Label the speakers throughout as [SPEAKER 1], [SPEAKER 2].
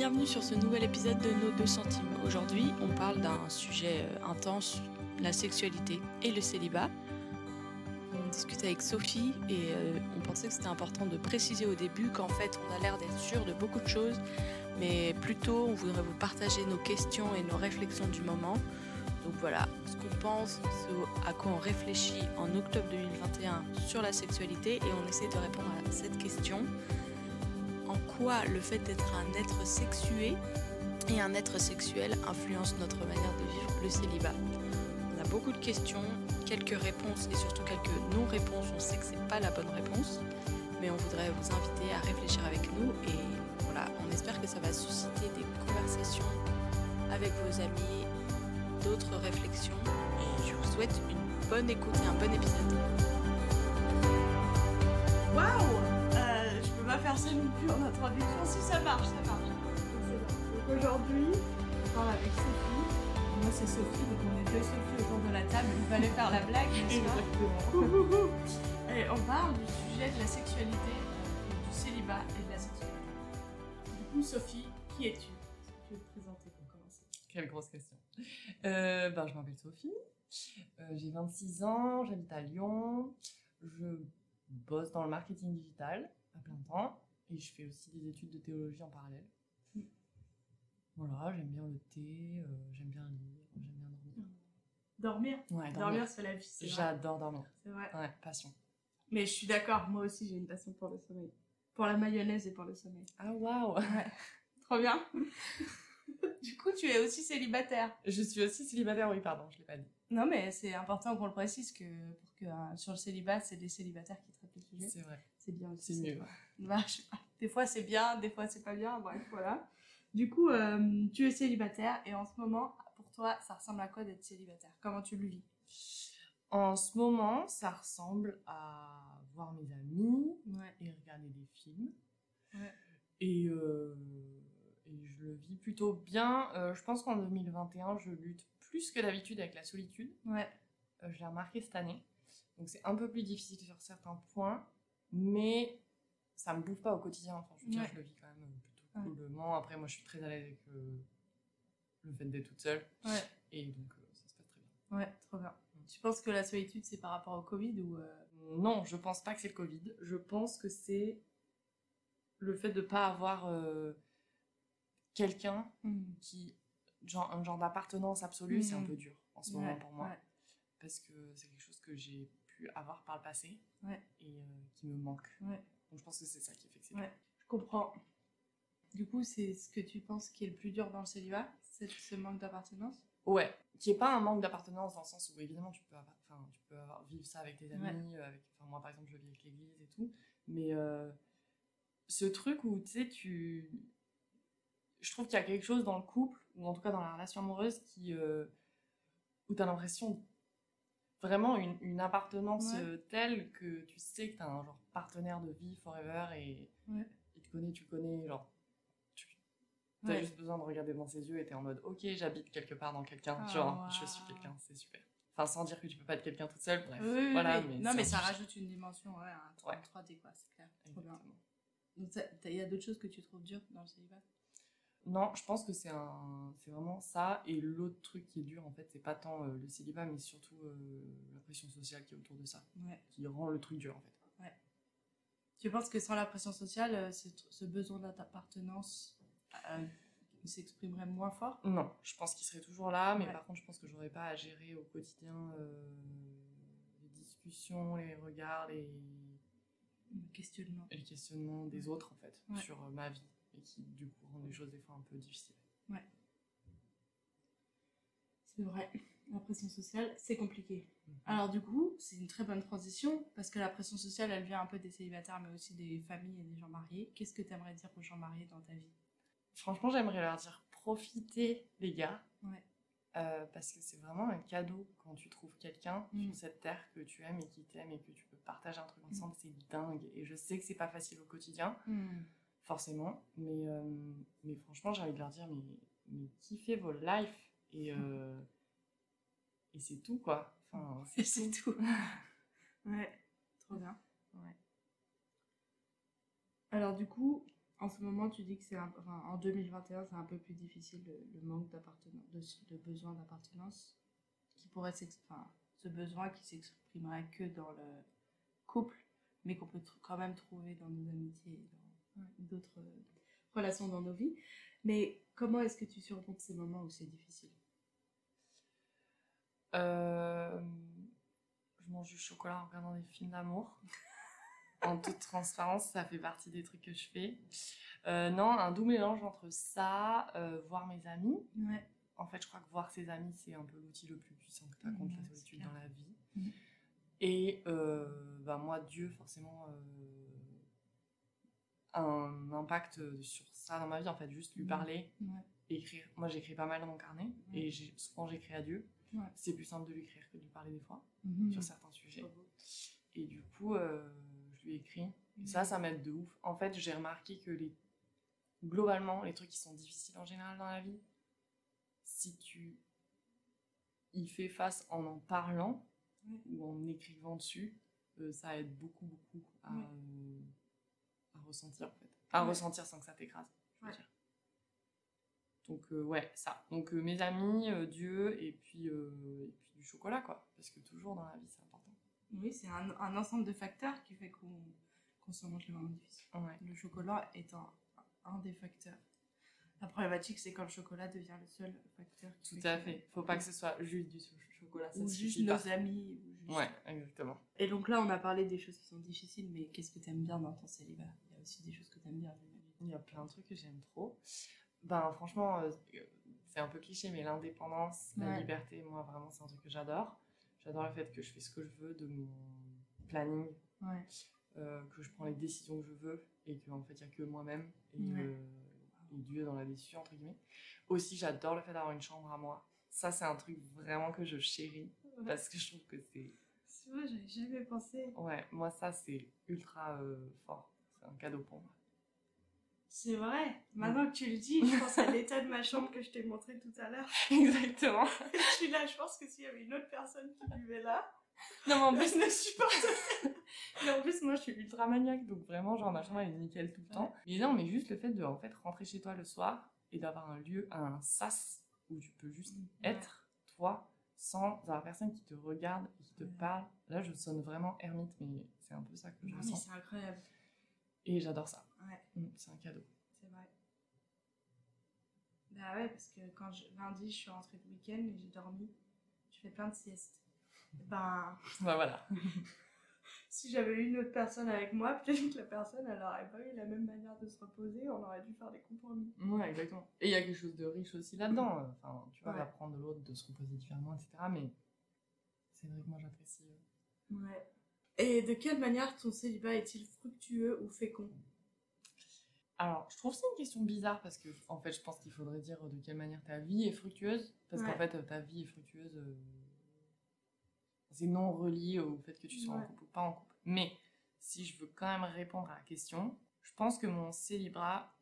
[SPEAKER 1] bienvenue sur ce nouvel épisode de Nos 2 centimes. Aujourd'hui, on parle d'un sujet euh, intense, la sexualité et le célibat. On discute avec Sophie et euh, on pensait que c'était important de préciser au début qu'en fait on a l'air d'être sûr de beaucoup de choses, mais plutôt on voudrait vous partager nos questions et nos réflexions du moment. Donc voilà, ce qu'on pense, ce à quoi on réfléchit en octobre 2021 sur la sexualité et on essaie de répondre à cette question le fait d'être un être sexué et un être sexuel influence notre manière de vivre le célibat. On a beaucoup de questions, quelques réponses et surtout quelques non-réponses. On sait que c'est pas la bonne réponse, mais on voudrait vous inviter à réfléchir avec nous et voilà, on espère que ça va susciter des conversations avec vos amis, d'autres réflexions et je vous souhaite une bonne écoute et un bon épisode.
[SPEAKER 2] Waouh Ça non plus en introduction. Si ça marche, ça marche. Donc aujourd'hui, on parle avec Sophie. Moi c'est Sophie, donc on est deux Sophie autour de la table. Il fallait faire la blague, n'est-ce pas Et on parle du sujet de la sexualité, du célibat et de la sexualité. Du coup, Sophie, qui es-tu? Est-ce que tu veux te présenter pour commencer
[SPEAKER 3] Quelle grosse question. Euh, ben, je m'appelle Sophie, euh, j'ai 26 ans, j'habite à Lyon, je bosse dans le marketing digital à plein temps et je fais aussi des études de théologie en parallèle.
[SPEAKER 2] Mm.
[SPEAKER 3] Voilà, j'aime bien le thé, euh, j'aime bien lire, j'aime bien dormir.
[SPEAKER 2] Dormir?
[SPEAKER 3] Ouais,
[SPEAKER 2] Dormir, c'est la vie.
[SPEAKER 3] J'adore dormir.
[SPEAKER 2] C'est vrai.
[SPEAKER 3] Ouais, passion.
[SPEAKER 2] Mais je suis d'accord, moi aussi j'ai une passion pour le sommeil. Pour la mayonnaise et pour le sommeil.
[SPEAKER 3] Ah waouh
[SPEAKER 2] Trop bien. du coup, tu es aussi célibataire.
[SPEAKER 3] Je suis aussi célibataire, oui, pardon, je l'ai pas dit.
[SPEAKER 2] Non, mais c'est important qu'on le précise que pour que euh, sur le célibat, c'est des célibataires qui traitent le sujet.
[SPEAKER 3] C'est vrai.
[SPEAKER 2] C'est bien aussi.
[SPEAKER 3] C'est mieux.
[SPEAKER 2] Bah, je sais pas. Des fois c'est bien, des fois c'est pas bien. Bref, voilà. Du coup, euh, tu es célibataire et en ce moment, pour toi, ça ressemble à quoi d'être célibataire? Comment tu le vis?
[SPEAKER 3] En ce moment, ça ressemble à voir mes amis
[SPEAKER 2] Ouais.
[SPEAKER 3] et regarder des films.
[SPEAKER 2] Ouais.
[SPEAKER 3] Et, euh, et je le vis plutôt bien. Euh, je pense qu'en 2021, je lutte plus que d'habitude avec la solitude.
[SPEAKER 2] Ouais.
[SPEAKER 3] Je l'ai remarqué cette année. Donc c'est un peu plus difficile sur certains points, mais ça me bouffe pas au quotidien. Enfin, je veux dire,
[SPEAKER 2] Ouais.
[SPEAKER 3] je le vis quand même plutôt coolement. Après, moi, je suis très à l'aise avec euh, le fait d'être toute seule.
[SPEAKER 2] Ouais.
[SPEAKER 3] Et donc, euh, ça se passe très bien.
[SPEAKER 2] Ouais, trop bien.
[SPEAKER 3] Mm.
[SPEAKER 2] Tu penses que la solitude, c'est par rapport au Covid ou euh,
[SPEAKER 3] Non, je pense pas que c'est le Covid. Je pense que c'est le fait de pas avoir euh, quelqu'un qui genre un genre d'appartenance absolue, c'est un
[SPEAKER 2] Mhm.
[SPEAKER 3] peu dur en ce moment pour moi
[SPEAKER 2] ouais.
[SPEAKER 3] parce que c'est quelque chose que j'ai pu avoir par le passé
[SPEAKER 2] Ouais.
[SPEAKER 3] et euh, qui me manque.
[SPEAKER 2] Ouais.
[SPEAKER 3] Donc je pense que c'est ça qui fait que c'est
[SPEAKER 2] Ouais. Je comprends. Du coup, c'est ce que tu penses qui est le plus dur dans le célibat, c'est ce manque d'appartenance?
[SPEAKER 3] Ouais, qui est pas un manque d'appartenance dans le sens où évidemment tu peux avoir, tu peux avoir, vivre ça avec tes amis, euh, avec, enfin moi par exemple je vis avec l'église et tout, mais euh, ce truc où tu sais tu, je trouve qu'il y a quelque chose dans le couple ou en tout cas dans la relation amoureuse qui, euh, où t'as l'impression vraiment une, une appartenance
[SPEAKER 2] Ouais.
[SPEAKER 3] euh, telle que tu sais que t'as un genre partenaire de vie forever et
[SPEAKER 2] Ouais.
[SPEAKER 3] il te connaît, tu connais, genre tu as
[SPEAKER 2] Ouais.
[SPEAKER 3] juste besoin de regarder dans ses yeux et t'es en mode ok j'habite quelque part dans quelqu'un,
[SPEAKER 2] Ah,
[SPEAKER 3] genre je suis quelqu'un, c'est super. Enfin sans dire que tu peux pas être quelqu'un toute seule, bref.
[SPEAKER 2] Oui, oui,
[SPEAKER 3] voilà,
[SPEAKER 2] oui.
[SPEAKER 3] mais
[SPEAKER 2] non, mais ça rajoute une dimension, ouais, un,
[SPEAKER 3] Ouais.
[SPEAKER 2] un 3D, quoi, c'est clair. Trop bien.
[SPEAKER 3] Exactement.
[SPEAKER 2] Donc, t'as- il y a d'autres choses que tu trouves dures dans le célibat?
[SPEAKER 3] Non, je pense que c'est un, c'est vraiment ça. Et l'autre truc qui est dur, en fait, c'est pas tant euh, le célibat, mais surtout euh, la pression sociale qui est autour de ça,
[SPEAKER 2] Ouais.
[SPEAKER 3] qui rend le truc dur, en fait.
[SPEAKER 2] Tu penses que sans la pression sociale, euh, ce, ce besoin d'appartenance s'exprimerait moins fort?
[SPEAKER 3] Non, je pense qu'il serait toujours là, mais
[SPEAKER 2] Ouais.
[SPEAKER 3] par contre, je pense que j'aurais pas à gérer au quotidien les discussions, les regards, les,
[SPEAKER 2] Le questionnement.
[SPEAKER 3] et les questionnements des
[SPEAKER 2] Ouais.
[SPEAKER 3] autres, en fait,
[SPEAKER 2] Ouais.
[SPEAKER 3] sur ma vie, et qui, du coup, rendent les choses des fois un peu difficiles.
[SPEAKER 2] C'est vrai. La pression sociale, c'est compliqué.
[SPEAKER 3] Mhm.
[SPEAKER 2] Alors du coup, c'est une très bonne transition parce que la pression sociale, elle vient un peu des célibataires, mais aussi des familles et des gens mariés. Qu'est-ce que tu aimerais dire aux gens mariés dans ta vie?
[SPEAKER 3] Franchement, j'aimerais leur dire profitez, les gars.
[SPEAKER 2] Ouais.
[SPEAKER 3] Euh, parce que c'est vraiment un cadeau quand tu trouves quelqu'un sur cette terre que tu aimes et qui t'aime et que tu peux partager un truc ensemble. C'est dingue. Et je sais que c'est pas facile au quotidien, forcément. Mais, euh, mais franchement, j'ai envie de leur dire mais, mais kiffez vos lives. Et, euh, et c'est tout, quoi. Enfin,
[SPEAKER 2] c'est tout. ouais, trop bien.
[SPEAKER 3] Ouais.
[SPEAKER 2] Alors du coup, en ce moment, tu dis que c'est un- enfin, en 2021, c'est un peu plus difficile le, le manque d'appartenance, de, de besoin d'appartenance, qui pourrait enfin, ce besoin qui s'exprimerait que dans le couple, mais qu'on peut quand même trouver dans nos amitiés dans d'autres euh, relations dans nos vies. Mais comment est-ce que tu surmontes ces moments où c'est difficile?
[SPEAKER 3] Euh, je mange du chocolat en regardant des films d'amour. en toute transparence, ça fait partie des trucs que je fais. Euh, non, un doux mélange entre ça, euh, voir mes amis.
[SPEAKER 2] Ouais.
[SPEAKER 3] En fait, je crois que voir ses amis, c'est un peu l'outil le plus puissant que tu as contre la
[SPEAKER 2] c'est
[SPEAKER 3] solitude dans la vie.
[SPEAKER 2] Mhm.
[SPEAKER 3] Et bah, moi, Dieu, forcément, un impact sur ça dans ma vie. En fait, juste lui
[SPEAKER 2] Mhm.
[SPEAKER 3] parler,
[SPEAKER 2] Ouais.
[SPEAKER 3] écrire. Moi, j'écris pas mal dans mon carnet
[SPEAKER 2] Ouais.
[SPEAKER 3] et souvent j'écris à Dieu.
[SPEAKER 2] Ouais.
[SPEAKER 3] C'est plus simple de lui écrire que de lui parler des fois
[SPEAKER 2] Mhm.
[SPEAKER 3] sur certains sujets. Et du coup, euh, je lui écris. Ça, ça m'aide de ouf. En fait, j'ai remarqué que les... globalement, les trucs qui sont difficiles en général dans la vie, si tu y fais face en en parlant ou en écrivant dessus, euh, ça aide beaucoup, beaucoup à, euh, à ressentir, en fait. À
[SPEAKER 2] Ouais.
[SPEAKER 3] ressentir sans que ça t'écrase,
[SPEAKER 2] Ouais.
[SPEAKER 3] Donc, euh, ouais, ça. Donc, euh, mes amis, euh, Dieu, et puis, et puis du chocolat, quoi. Parce que toujours dans la vie, c'est important.
[SPEAKER 2] Oui, c'est un, un ensemble de facteurs qui fait qu'on qu'on surmonte les moments difficiles.
[SPEAKER 3] Ouais.
[SPEAKER 2] Le chocolat est un, un des facteurs. La problématique, c'est quand le chocolat devient le seul facteur. qui
[SPEAKER 3] Tout
[SPEAKER 2] fait
[SPEAKER 3] à fait. Faut pas que ce soit juste du cho- chocolat. Ça
[SPEAKER 2] Ou juste
[SPEAKER 3] pas.
[SPEAKER 2] nos amis. ou juste-
[SPEAKER 3] Ouais, exactement.
[SPEAKER 2] Et donc là, on a parlé des choses qui sont difficiles, mais qu'est-ce que t'aimes bien dans ton célibat? Il a aussi des choses que t'aimes bien. j'imagine.
[SPEAKER 3] Il y a plein de trucs que j'aime trop. Ben, franchement, euh, c'est un peu cliché, mais l'indépendance, la liberté, moi, vraiment, c'est un truc que j'adore. J'adore le fait que je fais ce que je veux de mon planning,
[SPEAKER 2] Ouais.
[SPEAKER 3] euh, que je prends les décisions que je veux et qu'en fait, il n'y a que moi-même et,
[SPEAKER 2] Ouais.
[SPEAKER 3] euh, et Dieu dans la décision, entre guillemets. Aussi, j'adore le fait d'avoir une chambre à moi. Ça, c'est un truc vraiment que je chéris parce que je trouve que c'est.
[SPEAKER 2] C'est vrai, j'avais jamais pensé.
[SPEAKER 3] Ouais, moi, ça, c'est ultra euh, fort. C'est un cadeau pour moi.
[SPEAKER 2] C'est vrai. Maintenant que tu le dis, je pense à l'état de ma chambre que je t'ai montré tout à l'heure.
[SPEAKER 3] Exactement.
[SPEAKER 2] Je suis là, je pense que s'il y avait une autre personne qui vivait là,
[SPEAKER 3] Non, mais en
[SPEAKER 2] je
[SPEAKER 3] plus,
[SPEAKER 2] ne supporte
[SPEAKER 3] mais en plus, moi, je suis ultra maniaque, donc vraiment, genre, ma chambre, elle est nickel tout le temps. Mais non, mais juste le fait de, en fait, rentrer chez toi le soir et d'avoir un lieu, un sas où tu peux juste être toi sans avoir personne qui te regarde et qui te
[SPEAKER 2] Ouais.
[SPEAKER 3] parle. Là, je sonne vraiment ermite, mais c'est un peu ça que je
[SPEAKER 2] mais
[SPEAKER 3] ressens.
[SPEAKER 2] c'est incroyable.
[SPEAKER 3] Et j'adore ça.
[SPEAKER 2] Ouais.
[SPEAKER 3] Mm, C'est un cadeau.
[SPEAKER 2] C'est vrai. Bah ouais, parce que quand je, lundi, je suis rentrée de week-end et j'ai dormi, je fais plein de siestes. Ben,
[SPEAKER 3] Bah voilà.
[SPEAKER 2] si j'avais eu une autre personne avec moi, peut-être que la personne, elle aurait pas eu la même manière de se reposer, on aurait dû faire des compromis.
[SPEAKER 3] Ouais, exactement. Et il y a quelque chose de riche aussi là-dedans. euh, Enfin, tu vas
[SPEAKER 2] Ouais.
[SPEAKER 3] apprendre de l'autre de se reposer différemment, etc. Mais c'est vrai que moi, j'apprécie. euh,
[SPEAKER 2] Ouais. Et de quelle manière ton célibat est-il fructueux ou fécond?
[SPEAKER 3] Alors, je trouve c'est une question bizarre parce que, en fait, je pense qu'il faudrait dire de quelle manière ta vie est fructueuse. Parce
[SPEAKER 2] Ouais.
[SPEAKER 3] qu'en fait, ta vie est fructueuse. euh, C'est non relié au fait que tu sois en couple ou pas en couple. Mais si je veux quand même répondre à la question, je pense que mon célibat,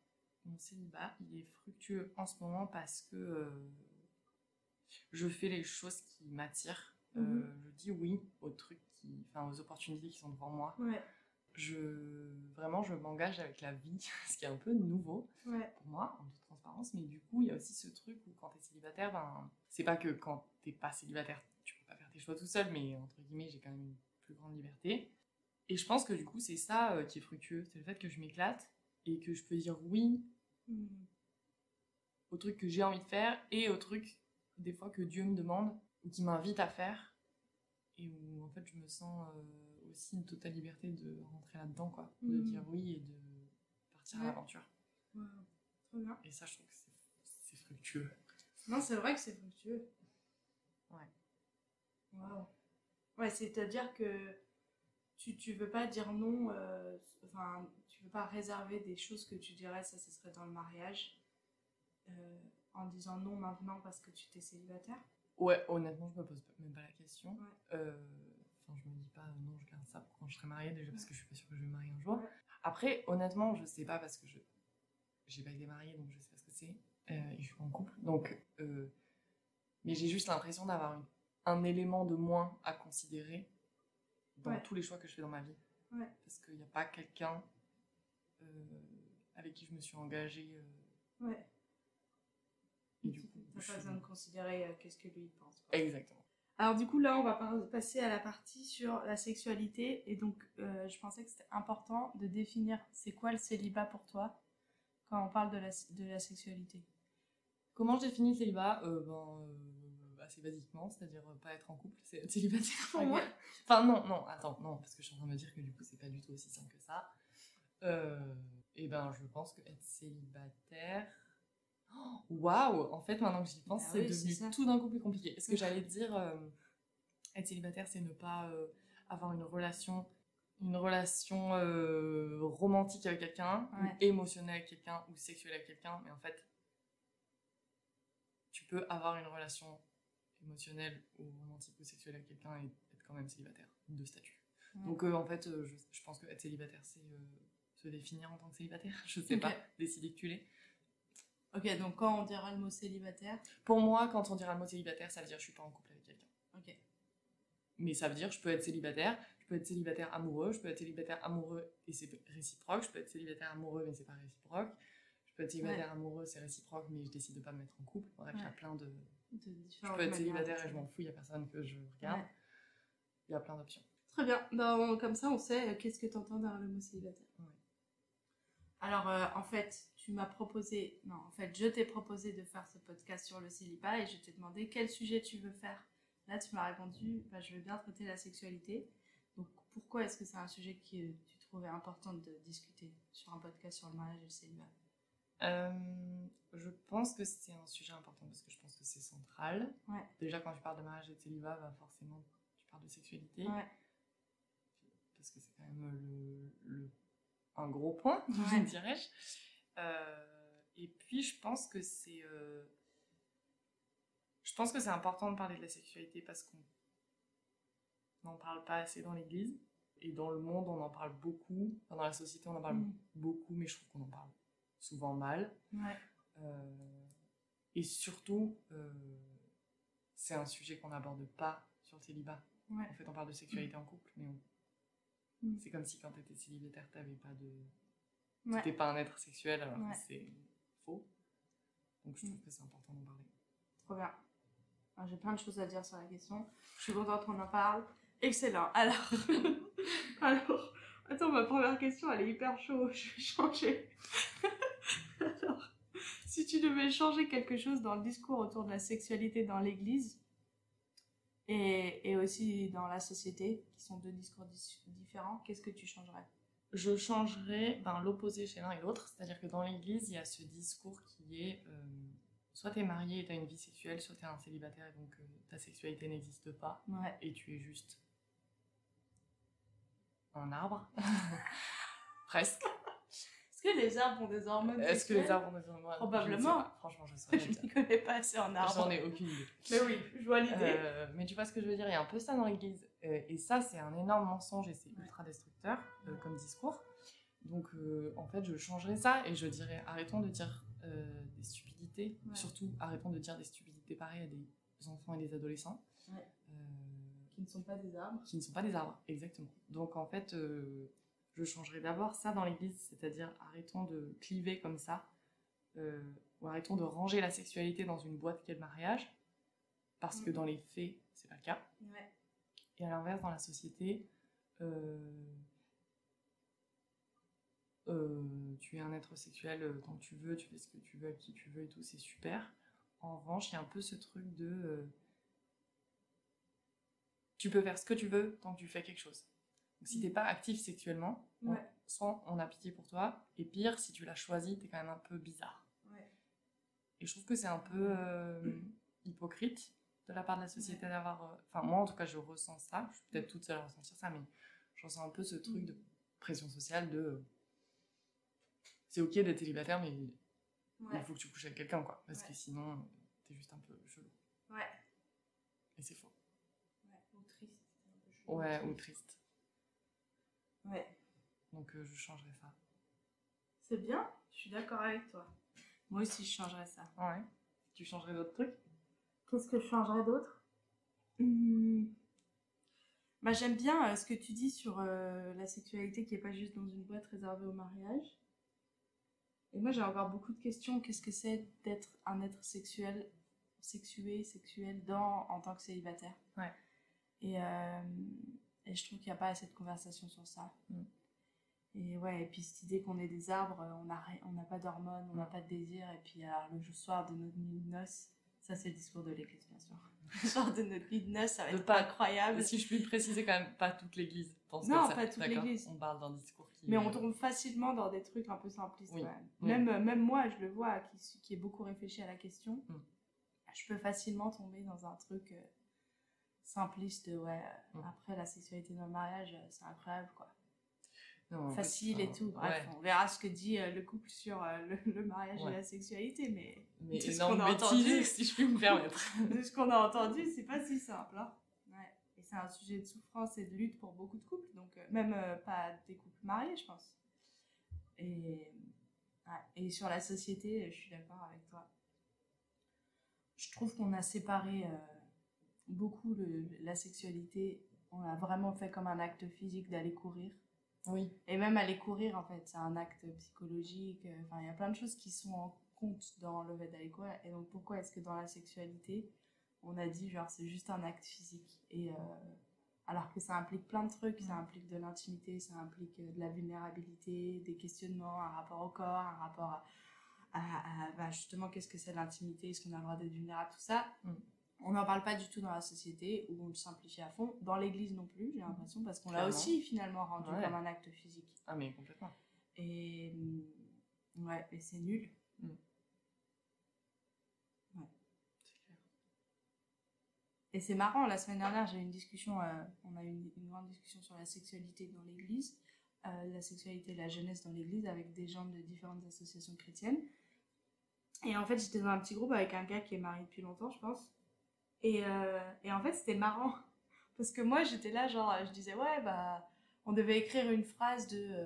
[SPEAKER 3] mon célibat, il est fructueux en ce moment parce que euh, je fais les choses qui m'attirent. Euh,
[SPEAKER 2] Mhm.
[SPEAKER 3] je dis oui aux trucs qui, enfin, aux opportunités qui sont devant moi.
[SPEAKER 2] Ouais,
[SPEAKER 3] je vraiment je m'engage avec la vie, ce qui est un peu nouveau
[SPEAKER 2] ouais,
[SPEAKER 3] pour moi en toute transparence, mais du coup il y a aussi ce truc où quand t'es célibataire, ben c'est pas que quand t'es pas célibataire tu peux pas faire tes choix tout seul, mais entre guillemets j'ai quand même une plus grande liberté. Et je pense que du coup c'est ça euh, qui est fructueux, c'est le fait que je m'éclate et que je peux dire oui
[SPEAKER 2] Hmm.
[SPEAKER 3] aux trucs que j'ai envie de faire et aux trucs des fois que Dieu me demande ou qui m'invite à faire et où en fait je me sens euh, aussi une totale liberté de rentrer là-dedans quoi, de
[SPEAKER 2] Mhm.
[SPEAKER 3] dire oui et de partir à l'aventure.
[SPEAKER 2] Wow. Trop bien.
[SPEAKER 3] Et ça je trouve que c'est- c'est fructueux.
[SPEAKER 2] Non, c'est vrai que c'est fructueux.
[SPEAKER 3] Ouais.
[SPEAKER 2] Waouh. Ouais, c'est-à-dire que tu, tu veux pas dire non, euh, enfin, tu veux pas réserver des choses que tu dirais, ça, ce serait dans le mariage, euh, en disant non maintenant parce que tu t'es célibataire?
[SPEAKER 3] Ouais, honnêtement je me pose même pas la question.
[SPEAKER 2] Ouais.
[SPEAKER 3] Euh, Enfin je me dis pas euh, non je garde ça pour quand je serai mariée déjà parce que je suis pas sûre que je vais me marier un jour. Après honnêtement je sais pas parce que je j'ai pas été mariée donc je sais pas ce que c'est euh, et je suis pas en couple donc euh, mais j'ai juste l'impression d'avoir une- un élément de moins à considérer dans
[SPEAKER 2] Ouais.
[SPEAKER 3] tous les choix que je fais dans ma vie
[SPEAKER 2] Ouais.
[SPEAKER 3] parce qu'il n'y a pas quelqu'un euh, avec qui je me suis engagée.
[SPEAKER 2] Ouais.
[SPEAKER 3] Je
[SPEAKER 2] pas besoin de considérer euh, qu'est-ce que lui il pense. quoi.
[SPEAKER 3] Exactement.
[SPEAKER 2] Alors du coup là on va passer à la partie sur la sexualité et donc euh, je pensais que c'était important de définir c'est quoi le célibat pour toi quand on parle de la, de la sexualité.
[SPEAKER 3] Comment je définis le célibat? Euh, ben, euh, Assez basiquement, c'est-à-dire euh, pas être en couple, c'est être célibataire pour moi? Enfin, non, non, attends, non, parce que je suis en train de me dire que du coup, c'est pas du tout aussi simple que ça. Euh, et ben, je pense que être célibataire. Waouh En fait, maintenant que j'y pense,
[SPEAKER 2] Ah
[SPEAKER 3] c'est
[SPEAKER 2] oui,
[SPEAKER 3] devenu tout d'un coup plus compliqué. Est-ce que j'allais dire, euh, être célibataire, c'est ne pas euh, avoir une relation, une relation euh, romantique avec quelqu'un,
[SPEAKER 2] Ouais.
[SPEAKER 3] ou émotionnelle avec quelqu'un, ou sexuelle avec quelqu'un, mais en fait, tu peux avoir une relation émotionnelle ou romantique ou sexuelle avec quelqu'un et être quand même célibataire de statut.
[SPEAKER 2] Ouais.
[SPEAKER 3] Donc en fait, je, je pense que être célibataire, c'est se définir en tant que célibataire. Je sais pas, décider que tu l'es.
[SPEAKER 2] Ok donc quand on dira le mot célibataire,
[SPEAKER 3] Pour moi, quand on dira le mot célibataire, ça veut dire je suis pas en couple avec quelqu'un.
[SPEAKER 2] ok.
[SPEAKER 3] Mais ça veut dire je peux être célibataire, je peux être célibataire amoureux, je peux être célibataire amoureux et c'est réciproque, je peux être célibataire amoureux mais c'est pas réciproque. Je peux être célibataire amoureux, c'est réciproque, mais je décide de pas me mettre en couple. Bref, il y a
[SPEAKER 2] Ouais.
[SPEAKER 3] plein de.
[SPEAKER 2] De
[SPEAKER 3] Je peux être célibataire et je m'en fous, il y a personne que je regarde.
[SPEAKER 2] Ouais.
[SPEAKER 3] Il y a plein d'options.
[SPEAKER 2] Très bien. Ben, comme ça, on sait euh, qu'est-ce que tu entends derrière le mot célibataire?
[SPEAKER 3] Ouais.
[SPEAKER 2] Alors, euh, en fait, tu m'as proposé, non, en fait, je t'ai proposé de faire ce podcast sur le célibat et je t'ai demandé quel sujet tu veux faire. Là, tu m'as répondu, bah, je veux bien traiter la sexualité. Donc, pourquoi est-ce que c'est un sujet que tu trouvais important de discuter sur un podcast sur le mariage et le célibat
[SPEAKER 3] Euh, je pense que c'est un sujet important parce que je pense que c'est central.
[SPEAKER 2] Ouais.
[SPEAKER 3] Déjà, quand tu parles de mariage et de célibat, bah, forcément, tu parles de sexualité.
[SPEAKER 2] Ouais.
[SPEAKER 3] Parce que c'est quand même le, le- un gros point,
[SPEAKER 2] Ouais.
[SPEAKER 3] dirais-je. Euh, et puis, je pense que c'est. euh, je pense que c'est important de parler de la sexualité parce qu'on n'en parle pas assez dans l'église. Et dans le monde, on en parle beaucoup. Enfin, dans la société, on en parle
[SPEAKER 2] Mm.
[SPEAKER 3] beaucoup, mais je trouve qu'on en parle souvent mal.
[SPEAKER 2] Ouais.
[SPEAKER 3] Euh, et surtout, euh, c'est un sujet qu'on n'aborde pas sur le célibat.
[SPEAKER 2] Ouais.
[SPEAKER 3] En fait, on parle de sexualité en couple, mais on-
[SPEAKER 2] Mm.
[SPEAKER 3] c'est comme si quand tu étais célibataire, t'avais pas de.
[SPEAKER 2] Ouais.
[SPEAKER 3] T'étais pas un être sexuel, alors
[SPEAKER 2] Ouais.
[SPEAKER 3] c'est faux. Donc je trouve
[SPEAKER 2] Mm.
[SPEAKER 3] que c'est important d'en parler.
[SPEAKER 2] Trop bien. Alors, J'ai plein de choses à dire sur la question. Je suis contente qu'on en parle. Excellent. Alors, alors, attends, ma première question, elle est hyper chaude. Je vais changer. alors, si tu devais changer quelque chose dans le discours autour de la sexualité dans l'Église et, et aussi dans la société, qui sont deux discours dis- différents, qu'est-ce que tu changerais?
[SPEAKER 3] Je changerais ben, l'opposé chez l'un et l'autre, c'est-à-dire que dans l'église, il y a ce discours qui est euh, soit t'es marié et t'as une vie sexuelle, soit t'es un célibataire et donc euh, ta sexualité n'existe pas.
[SPEAKER 2] Ouais.
[SPEAKER 3] et tu es juste un arbre. Presque.
[SPEAKER 2] Est-ce que les arbres ont des hormones
[SPEAKER 3] Est-ce que les arbres ont des hormones?
[SPEAKER 2] Probablement.
[SPEAKER 3] Je. Franchement, je saurais
[SPEAKER 2] Je ne connais pas assez en arbres.
[SPEAKER 3] J'en ai aucune idée.
[SPEAKER 2] Mais oui, je vois l'idée.
[SPEAKER 3] Euh, mais tu vois ce que je veux dire? Il y a un peu ça dans l'église. Euh, et ça, c'est un énorme mensonge et c'est ultra destructeur euh, comme discours. Donc, euh, en fait, je changerais ça et je dirais arrêtons de dire des stupidités.
[SPEAKER 2] Ouais.
[SPEAKER 3] Surtout, arrêtons de dire des stupidités pareilles à des enfants et des adolescents.
[SPEAKER 2] Ouais. Qui ne sont pas des arbres.
[SPEAKER 3] qui ne sont pas des arbres, exactement. Donc en fait, je changerais d'abord ça dans l'église, c'est-à-dire arrêtons de cliver comme ça, euh, ou arrêtons de ranger la sexualité dans une boîte qu'est le mariage, parce que
[SPEAKER 2] Mhm.
[SPEAKER 3] dans les faits, c'est pas le cas.
[SPEAKER 2] Ouais.
[SPEAKER 3] Et à l'inverse, dans la société, euh, euh, tu es un être sexuel euh, quand tu veux, tu fais ce que tu veux avec qui tu veux et tout, c'est super. En revanche, il y a un peu ce truc de. euh, tu peux faire ce que tu veux tant que tu fais quelque chose. Donc, si t'es pas actif sexuellement, on-
[SPEAKER 2] Ouais.
[SPEAKER 3] soit on a pitié pour toi, et pire, si tu l'as choisi, t'es quand même un peu bizarre.
[SPEAKER 2] Ouais.
[SPEAKER 3] Et je trouve que c'est un peu euh, hypocrite de la part de la société d'avoir. euh, Enfin, moi en tout cas, je ressens ça. Je suis peut-être toute seule à ressentir ça, mais je ressens un peu ce truc de pression sociale de. euh, C'est ok d'être célibataire, mais il faut que tu couches avec quelqu'un, quoi. Parce
[SPEAKER 2] Ouais.
[SPEAKER 3] que sinon, t'es juste un peu chelou.
[SPEAKER 2] Ouais.
[SPEAKER 3] Et c'est faux.
[SPEAKER 2] Ouais. Ou triste.
[SPEAKER 3] Ouais, ou triste.
[SPEAKER 2] Ouais.
[SPEAKER 3] Donc euh, je changerais ça.
[SPEAKER 2] C'est bien. Je suis d'accord avec toi. Moi aussi, je changerais ça.
[SPEAKER 3] Ouais. Tu changerais d'autres trucs?
[SPEAKER 2] Qu'est-ce que je changerais d'autre? Hmm. Bah, J'aime bien euh, ce que tu dis sur euh, la sexualité qui est pas juste dans une boîte réservée au mariage. Et moi, j'ai encore beaucoup de questions. Qu'est-ce que c'est d'être un être sexuel, sexué, sexuel dans, en tant que célibataire?
[SPEAKER 3] Ouais.
[SPEAKER 2] Et, euh, et je trouve qu'il n'y a pas assez de conversation sur ça.
[SPEAKER 3] Mm.
[SPEAKER 2] Et ouais, et puis cette idée qu'on est des arbres, on n'a on n'a pas d'hormones, on n'a pas de désir, et puis alors, le soir de notre nuit de noces, ça c'est le discours de l'église bien sûr. Soir de notre nuit de noces, ça va être
[SPEAKER 3] pas-
[SPEAKER 2] incroyable.
[SPEAKER 3] Si je puis préciser quand même, pas toute l'église pense
[SPEAKER 2] Non,
[SPEAKER 3] comme ça.
[SPEAKER 2] pas toute l'Église.
[SPEAKER 3] On parle d'un discours qui.
[SPEAKER 2] Mais on tombe facilement dans des trucs un peu simplistes
[SPEAKER 3] Oui.
[SPEAKER 2] quand même.
[SPEAKER 3] Oui.
[SPEAKER 2] Même, euh, même moi, je le vois, qui, qui ai beaucoup réfléchi à la question,
[SPEAKER 3] Mm.
[SPEAKER 2] je peux facilement tomber dans un truc euh, simpliste. Ouais, euh,
[SPEAKER 3] Mm.
[SPEAKER 2] après la sexualité dans le mariage, c'est incroyable quoi.
[SPEAKER 3] Non, en fait,
[SPEAKER 2] Facile et tout. Bref,
[SPEAKER 3] ouais.
[SPEAKER 2] on verra ce que dit euh, le couple sur euh, le, le mariage
[SPEAKER 3] Ouais.
[SPEAKER 2] et la sexualité, mais
[SPEAKER 3] Mais
[SPEAKER 2] de ce qu'on a entendu.
[SPEAKER 3] si je puis me permettre.
[SPEAKER 2] de ce qu'on a entendu, c'est pas si simple. Hein. Ouais. Et c'est un sujet de souffrance et de lutte pour beaucoup de couples, donc euh, même euh, pas des couples mariés, je pense. Et, et sur la société, je suis d'accord avec toi. Je trouve qu'on a séparé euh, beaucoup le- la sexualité. On l'a vraiment fait comme un acte physique d'aller courir.
[SPEAKER 3] Oui.
[SPEAKER 2] Et même aller courir, en fait, c'est un acte psychologique. euh, Enfin, il y a plein de choses qui sont en compte dans le fait d'aller courir. Et donc, pourquoi est-ce que dans la sexualité, on a dit, genre, c'est juste un acte physique? Et, euh, Alors que ça implique plein de trucs. Ça implique de l'intimité, ça implique euh, de la vulnérabilité, des questionnements, un rapport au corps, un rapport à, à- à- bah, justement, qu'est-ce que c'est l'intimité, est-ce qu'on a le droit d'être vulnérable, tout ça.
[SPEAKER 3] Mm.
[SPEAKER 2] On n'en parle pas du tout dans la société, où on le simplifie à fond. Dans l'église non plus, j'ai l'impression, parce qu'on l'a aussi finalement rendu
[SPEAKER 3] Ouais.
[SPEAKER 2] comme un acte physique.
[SPEAKER 3] Ah, mais complètement.
[SPEAKER 2] Et hum, ouais, mais c'est nul.
[SPEAKER 3] C'est clair.
[SPEAKER 2] Et c'est marrant, la semaine dernière, j'ai eu une discussion, euh, on a eu une, une grande discussion sur la sexualité dans l'église, euh, la sexualité et la jeunesse dans l'église avec des gens de différentes associations chrétiennes. Et en fait, j'étais dans un petit groupe avec un gars qui est marié depuis longtemps, je pense. Et, euh, et en fait, c'était marrant. Parce que moi, j'étais là, genre, je disais, ouais, bah, on devait écrire une phrase de euh,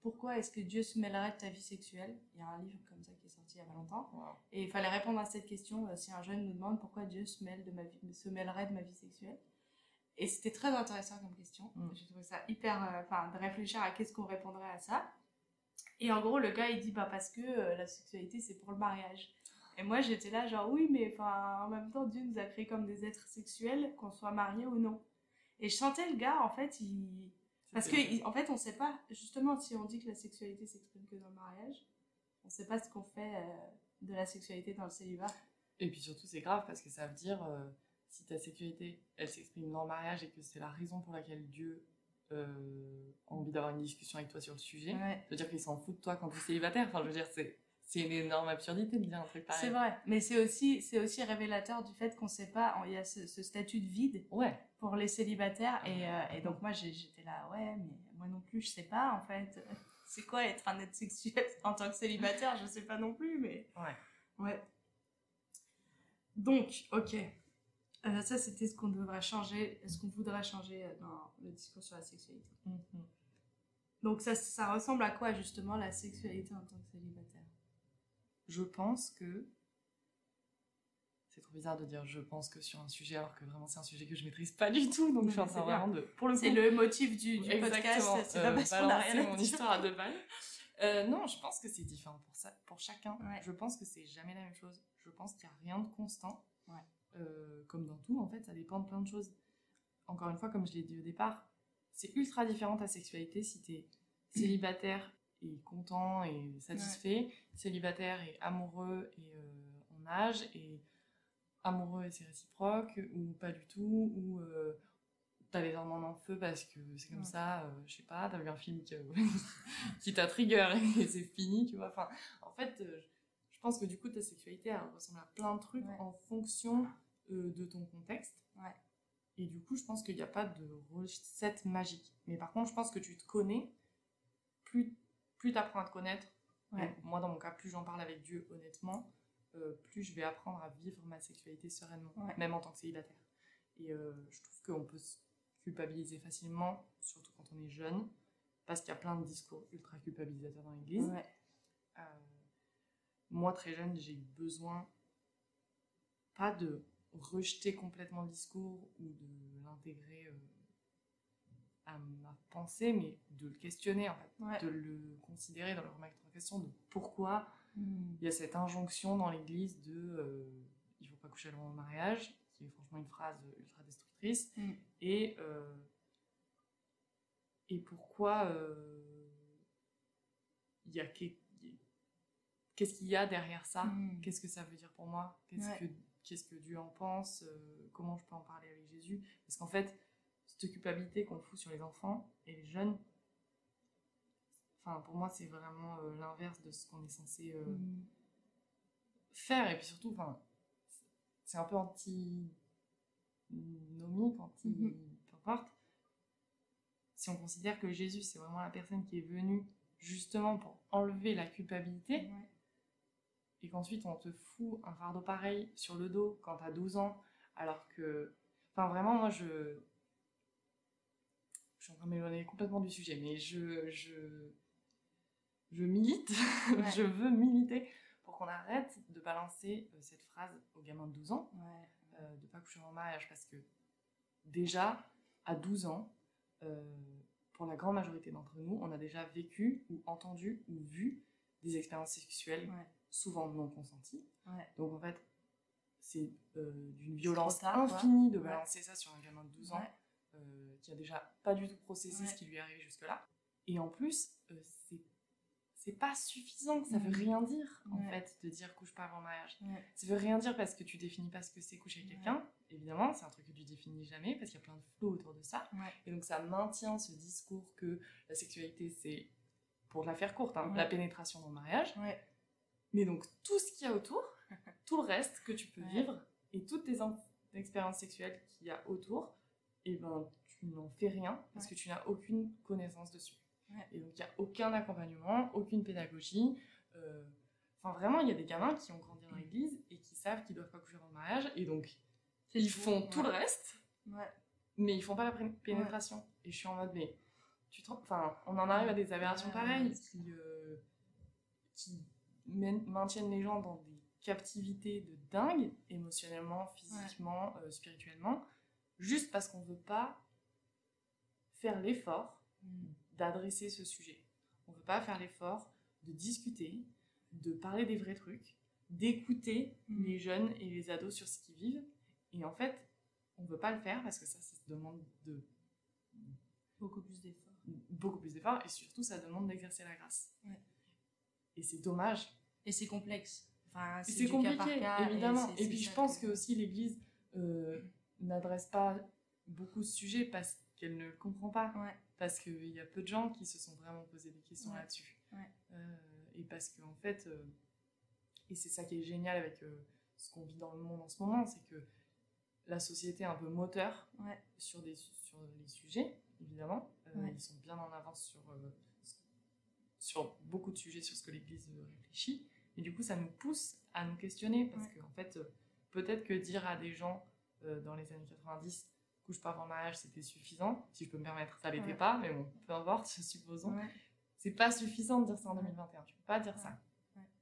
[SPEAKER 2] pourquoi est-ce que Dieu se mêlerait de ta vie sexuelle? Il y a un livre comme ça qui est sorti il y a pas longtemps.
[SPEAKER 3] Wow.
[SPEAKER 2] Et il fallait répondre à cette question euh, si un jeune nous demande pourquoi Dieu se, mêle de ma vie, se mêlerait de ma vie sexuelle. Et c'était très intéressant comme question.
[SPEAKER 3] Mm.
[SPEAKER 2] J'ai trouvé ça hyper. Enfin, de réfléchir à qu'est-ce qu'on répondrait à ça. Et en gros, le gars, il dit bah parce que euh, la sexualité, c'est pour le mariage. Et moi, j'étais là, genre oui, mais enfin, en même temps, Dieu nous a créés comme des êtres sexuels, qu'on soit mariés ou non. Et je sentais le gars, en fait, il. Parce que, il- en fait, on sait pas, justement, si on dit que la sexualité s'exprime que dans le mariage, on sait pas ce qu'on fait euh, de la sexualité dans le célibat.
[SPEAKER 3] Et puis surtout, c'est grave parce que ça veut dire euh, si ta sécurité, elle s'exprime dans le mariage et que c'est la raison pour laquelle Dieu euh, a envie d'avoir une discussion avec toi sur le sujet,
[SPEAKER 2] Ouais.
[SPEAKER 3] ça veut dire qu'il s'en fout de toi quand tu es célibataire. Enfin, je veux dire, c'est, c'est une énorme absurdité de dire un truc pareil.
[SPEAKER 2] C'est vrai, mais c'est aussi, c'est aussi révélateur du fait qu'on sait pas, il y a ce, ce statut de vide
[SPEAKER 3] Ouais.
[SPEAKER 2] pour les célibataires, et, euh, et donc moi j'étais là, ouais, mais moi non plus, je sais pas en fait. C'est quoi être un être sexuel en tant que célibataire? Je sais pas non plus, mais.
[SPEAKER 3] Ouais.
[SPEAKER 2] Ouais. Donc, ok. Euh, ça, c'était ce qu'on devrait changer, ce qu'on voudrait changer dans le discours sur la sexualité.
[SPEAKER 3] Mhm.
[SPEAKER 2] Donc, ça, ça ressemble à quoi justement la sexualité en tant que célibataire?
[SPEAKER 3] Je pense que. C'est trop bizarre de dire je pense que sur un sujet alors que vraiment c'est un sujet que je maîtrise pas du tout. Donc
[SPEAKER 2] Non,
[SPEAKER 3] je suis en train vraiment de. Pour le
[SPEAKER 2] C'est le motif du, du podcast, c'est
[SPEAKER 3] euh,
[SPEAKER 2] pas parce qu'on a
[SPEAKER 3] balancer
[SPEAKER 2] rien à
[SPEAKER 3] mon
[SPEAKER 2] dire.
[SPEAKER 3] histoire à deux balles. Euh, non, je pense que c'est différent pour, ça, pour chacun.
[SPEAKER 2] Ouais.
[SPEAKER 3] Je pense que c'est jamais la même chose. Je pense qu'il n'y a rien de constant.
[SPEAKER 2] Ouais.
[SPEAKER 3] Euh, comme dans tout, en fait, ça dépend de plein de choses. Encore une fois, comme je l'ai dit au départ, c'est ultra différent ta sexualité si tu es célibataire et content et satisfait, célibataire et amoureux et euh, en âge, et amoureux et c'est réciproque, ou pas du tout, ou euh, t'as les hormones en feu parce que c'est comme
[SPEAKER 2] Ouais.
[SPEAKER 3] ça, euh, je sais pas, t'as vu un film qui, qui t'a trigger et c'est fini, tu vois. Enfin, en fait, euh, je pense que du coup, ta sexualité, elle ressemble à plein de trucs
[SPEAKER 2] Ouais.
[SPEAKER 3] en fonction euh, de ton contexte. Et du coup, je pense qu'il n'y a pas de recette magique. Mais par contre, je pense que tu te connais, plus, plus tu apprends à te connaître,
[SPEAKER 2] Ouais.
[SPEAKER 3] donc, moi dans mon cas, plus j'en parle avec Dieu honnêtement, euh, plus je vais apprendre à vivre ma sexualité sereinement,
[SPEAKER 2] Ouais.
[SPEAKER 3] même en tant que célibataire. Et euh, je trouve qu'on peut se culpabiliser facilement, surtout quand on est jeune, parce qu'il y a plein de discours ultra culpabilisateurs dans l'église.
[SPEAKER 2] Ouais.
[SPEAKER 3] Euh, moi, très jeune, j'ai eu besoin, pas de rejeter complètement le discours ou de l'intégrer à ma pensée, mais de le questionner en fait,
[SPEAKER 2] Ouais.
[SPEAKER 3] de le considérer, de le remettre en question, de pourquoi
[SPEAKER 2] Mm.
[SPEAKER 3] il y a cette injonction dans l'Église de euh, il faut pas coucher avant le mariage, qui est franchement une phrase ultra destructrice,
[SPEAKER 2] Mm.
[SPEAKER 3] et euh, et pourquoi euh, il y a qu'est- qu'est-ce qu'il y a derrière ça?
[SPEAKER 2] Mm.
[SPEAKER 3] Qu'est-ce que ça veut dire pour moi? Qu'est-ce
[SPEAKER 2] Ouais.
[SPEAKER 3] que qu'est-ce que Dieu en pense? Euh, Comment je peux en parler avec Jésus? Parce qu'en fait, cette culpabilité qu'on fout sur les enfants et les jeunes, enfin pour moi c'est vraiment euh, l'inverse de ce qu'on est censé euh,
[SPEAKER 2] Mm.
[SPEAKER 3] faire et puis surtout enfin c'est un peu anti nomique anti
[SPEAKER 2] Mhm.
[SPEAKER 3] peu importe si on considère que Jésus c'est vraiment la personne qui est venue justement pour enlever la culpabilité
[SPEAKER 2] Ouais.
[SPEAKER 3] et qu'ensuite on te fout un fardeau pareil sur le dos quand t'as 12 ans alors que enfin vraiment moi je je suis en train de m'éloigner complètement du sujet mais je je je milite
[SPEAKER 2] Ouais.
[SPEAKER 3] je veux militer pour qu'on arrête de balancer euh, cette phrase aux gamins de 12 ans
[SPEAKER 2] Ouais.
[SPEAKER 3] euh, de pas coucher en mariage parce que déjà à 12 ans euh, pour la grande majorité d'entre nous on a déjà vécu ou entendu ou vu des expériences sexuelles
[SPEAKER 2] Ouais.
[SPEAKER 3] souvent non consenties donc en fait c'est euh, d'une violence infinie de balancer ça sur un gamin de 12 ans. Euh, qui a déjà pas du tout processé
[SPEAKER 2] Ouais.
[SPEAKER 3] ce qui lui est arrivé jusque là et en plus euh, c'est c'est pas suffisant ça veut rien dire en
[SPEAKER 2] Ouais.
[SPEAKER 3] fait de dire couche pas avant mariage
[SPEAKER 2] Ouais.
[SPEAKER 3] ça veut rien dire parce que tu définis pas ce que c'est coucher avec quelqu'un. Évidemment, c'est un truc que tu définis jamais parce qu'il y a plein de flots autour de ça. Et donc ça maintient ce discours que la sexualité c'est, pour la faire courte, hein, la pénétration dans le mariage. Mais donc tout ce qu'il y a autour, tout le reste que tu peux vivre et toutes tes en- expériences sexuelles qu'il y a autour, et ben tu n'en fais rien parce que tu n'as aucune connaissance dessus. Et donc il n'y a aucun accompagnement, aucune pédagogie. euh, Enfin vraiment, il y a des gamins qui ont grandi dans l'église et qui savent qu'ils doivent pas coucher avant le mariage et donc ils font tout le reste
[SPEAKER 2] Ouais.
[SPEAKER 3] mais ils font pas la pénétration. Et je suis en mode, mais tu Enfin, on en arrive à des aberrations pareilles qui, euh, qui maintiennent les gens dans des captivités de dingue, émotionnellement, physiquement, euh, spirituellement, juste parce qu'on veut pas faire l'effort
[SPEAKER 2] Mm.
[SPEAKER 3] d'adresser ce sujet. On veut pas faire l'effort de discuter, de parler des vrais trucs, d'écouter
[SPEAKER 2] Mm.
[SPEAKER 3] les jeunes et les ados sur ce qu'ils vivent. Et en fait, on veut pas le faire parce que ça, ça demande de
[SPEAKER 2] Beaucoup plus d'efforts.
[SPEAKER 3] beaucoup plus d'efforts et surtout ça demande d'exercer la grâce.
[SPEAKER 2] Ouais.
[SPEAKER 3] Et c'est dommage.
[SPEAKER 2] Et c'est complexe. Enfin,
[SPEAKER 3] Et
[SPEAKER 2] c'est du cas
[SPEAKER 3] compliqué,
[SPEAKER 2] par cas,
[SPEAKER 3] évidemment. Et, puis je pense que, aussi l'Église euh, n'adresse pas beaucoup ce sujet parce qu'elle ne le comprend pas.
[SPEAKER 2] Ouais.
[SPEAKER 3] Parce qu'il y a peu de gens qui se sont vraiment posé des questions
[SPEAKER 2] Ouais.
[SPEAKER 3] là-dessus.
[SPEAKER 2] Ouais.
[SPEAKER 3] Euh, et parce qu'en en fait, euh, et c'est ça qui est génial avec euh, ce qu'on vit dans le monde en ce moment, c'est que la société est un peu moteur sur, des, sur les sujets, évidemment. Ils sont bien en avance sur, sur beaucoup de sujets sur ce que l'Église réfléchit. Et du coup, ça nous pousse à nous questionner parce qu'en fait, euh, peut-être que dire à des gens euh, dans les années 90, couche pas avant le mariage, c'était suffisant. Si je peux me permettre, ça l'était
[SPEAKER 2] Ouais.
[SPEAKER 3] pas, mais bon, peu importe, supposons.
[SPEAKER 2] Ouais.
[SPEAKER 3] C'est pas suffisant de dire ça en
[SPEAKER 2] Ouais.
[SPEAKER 3] 2021. Tu peux pas dire
[SPEAKER 2] Ouais.
[SPEAKER 3] ça.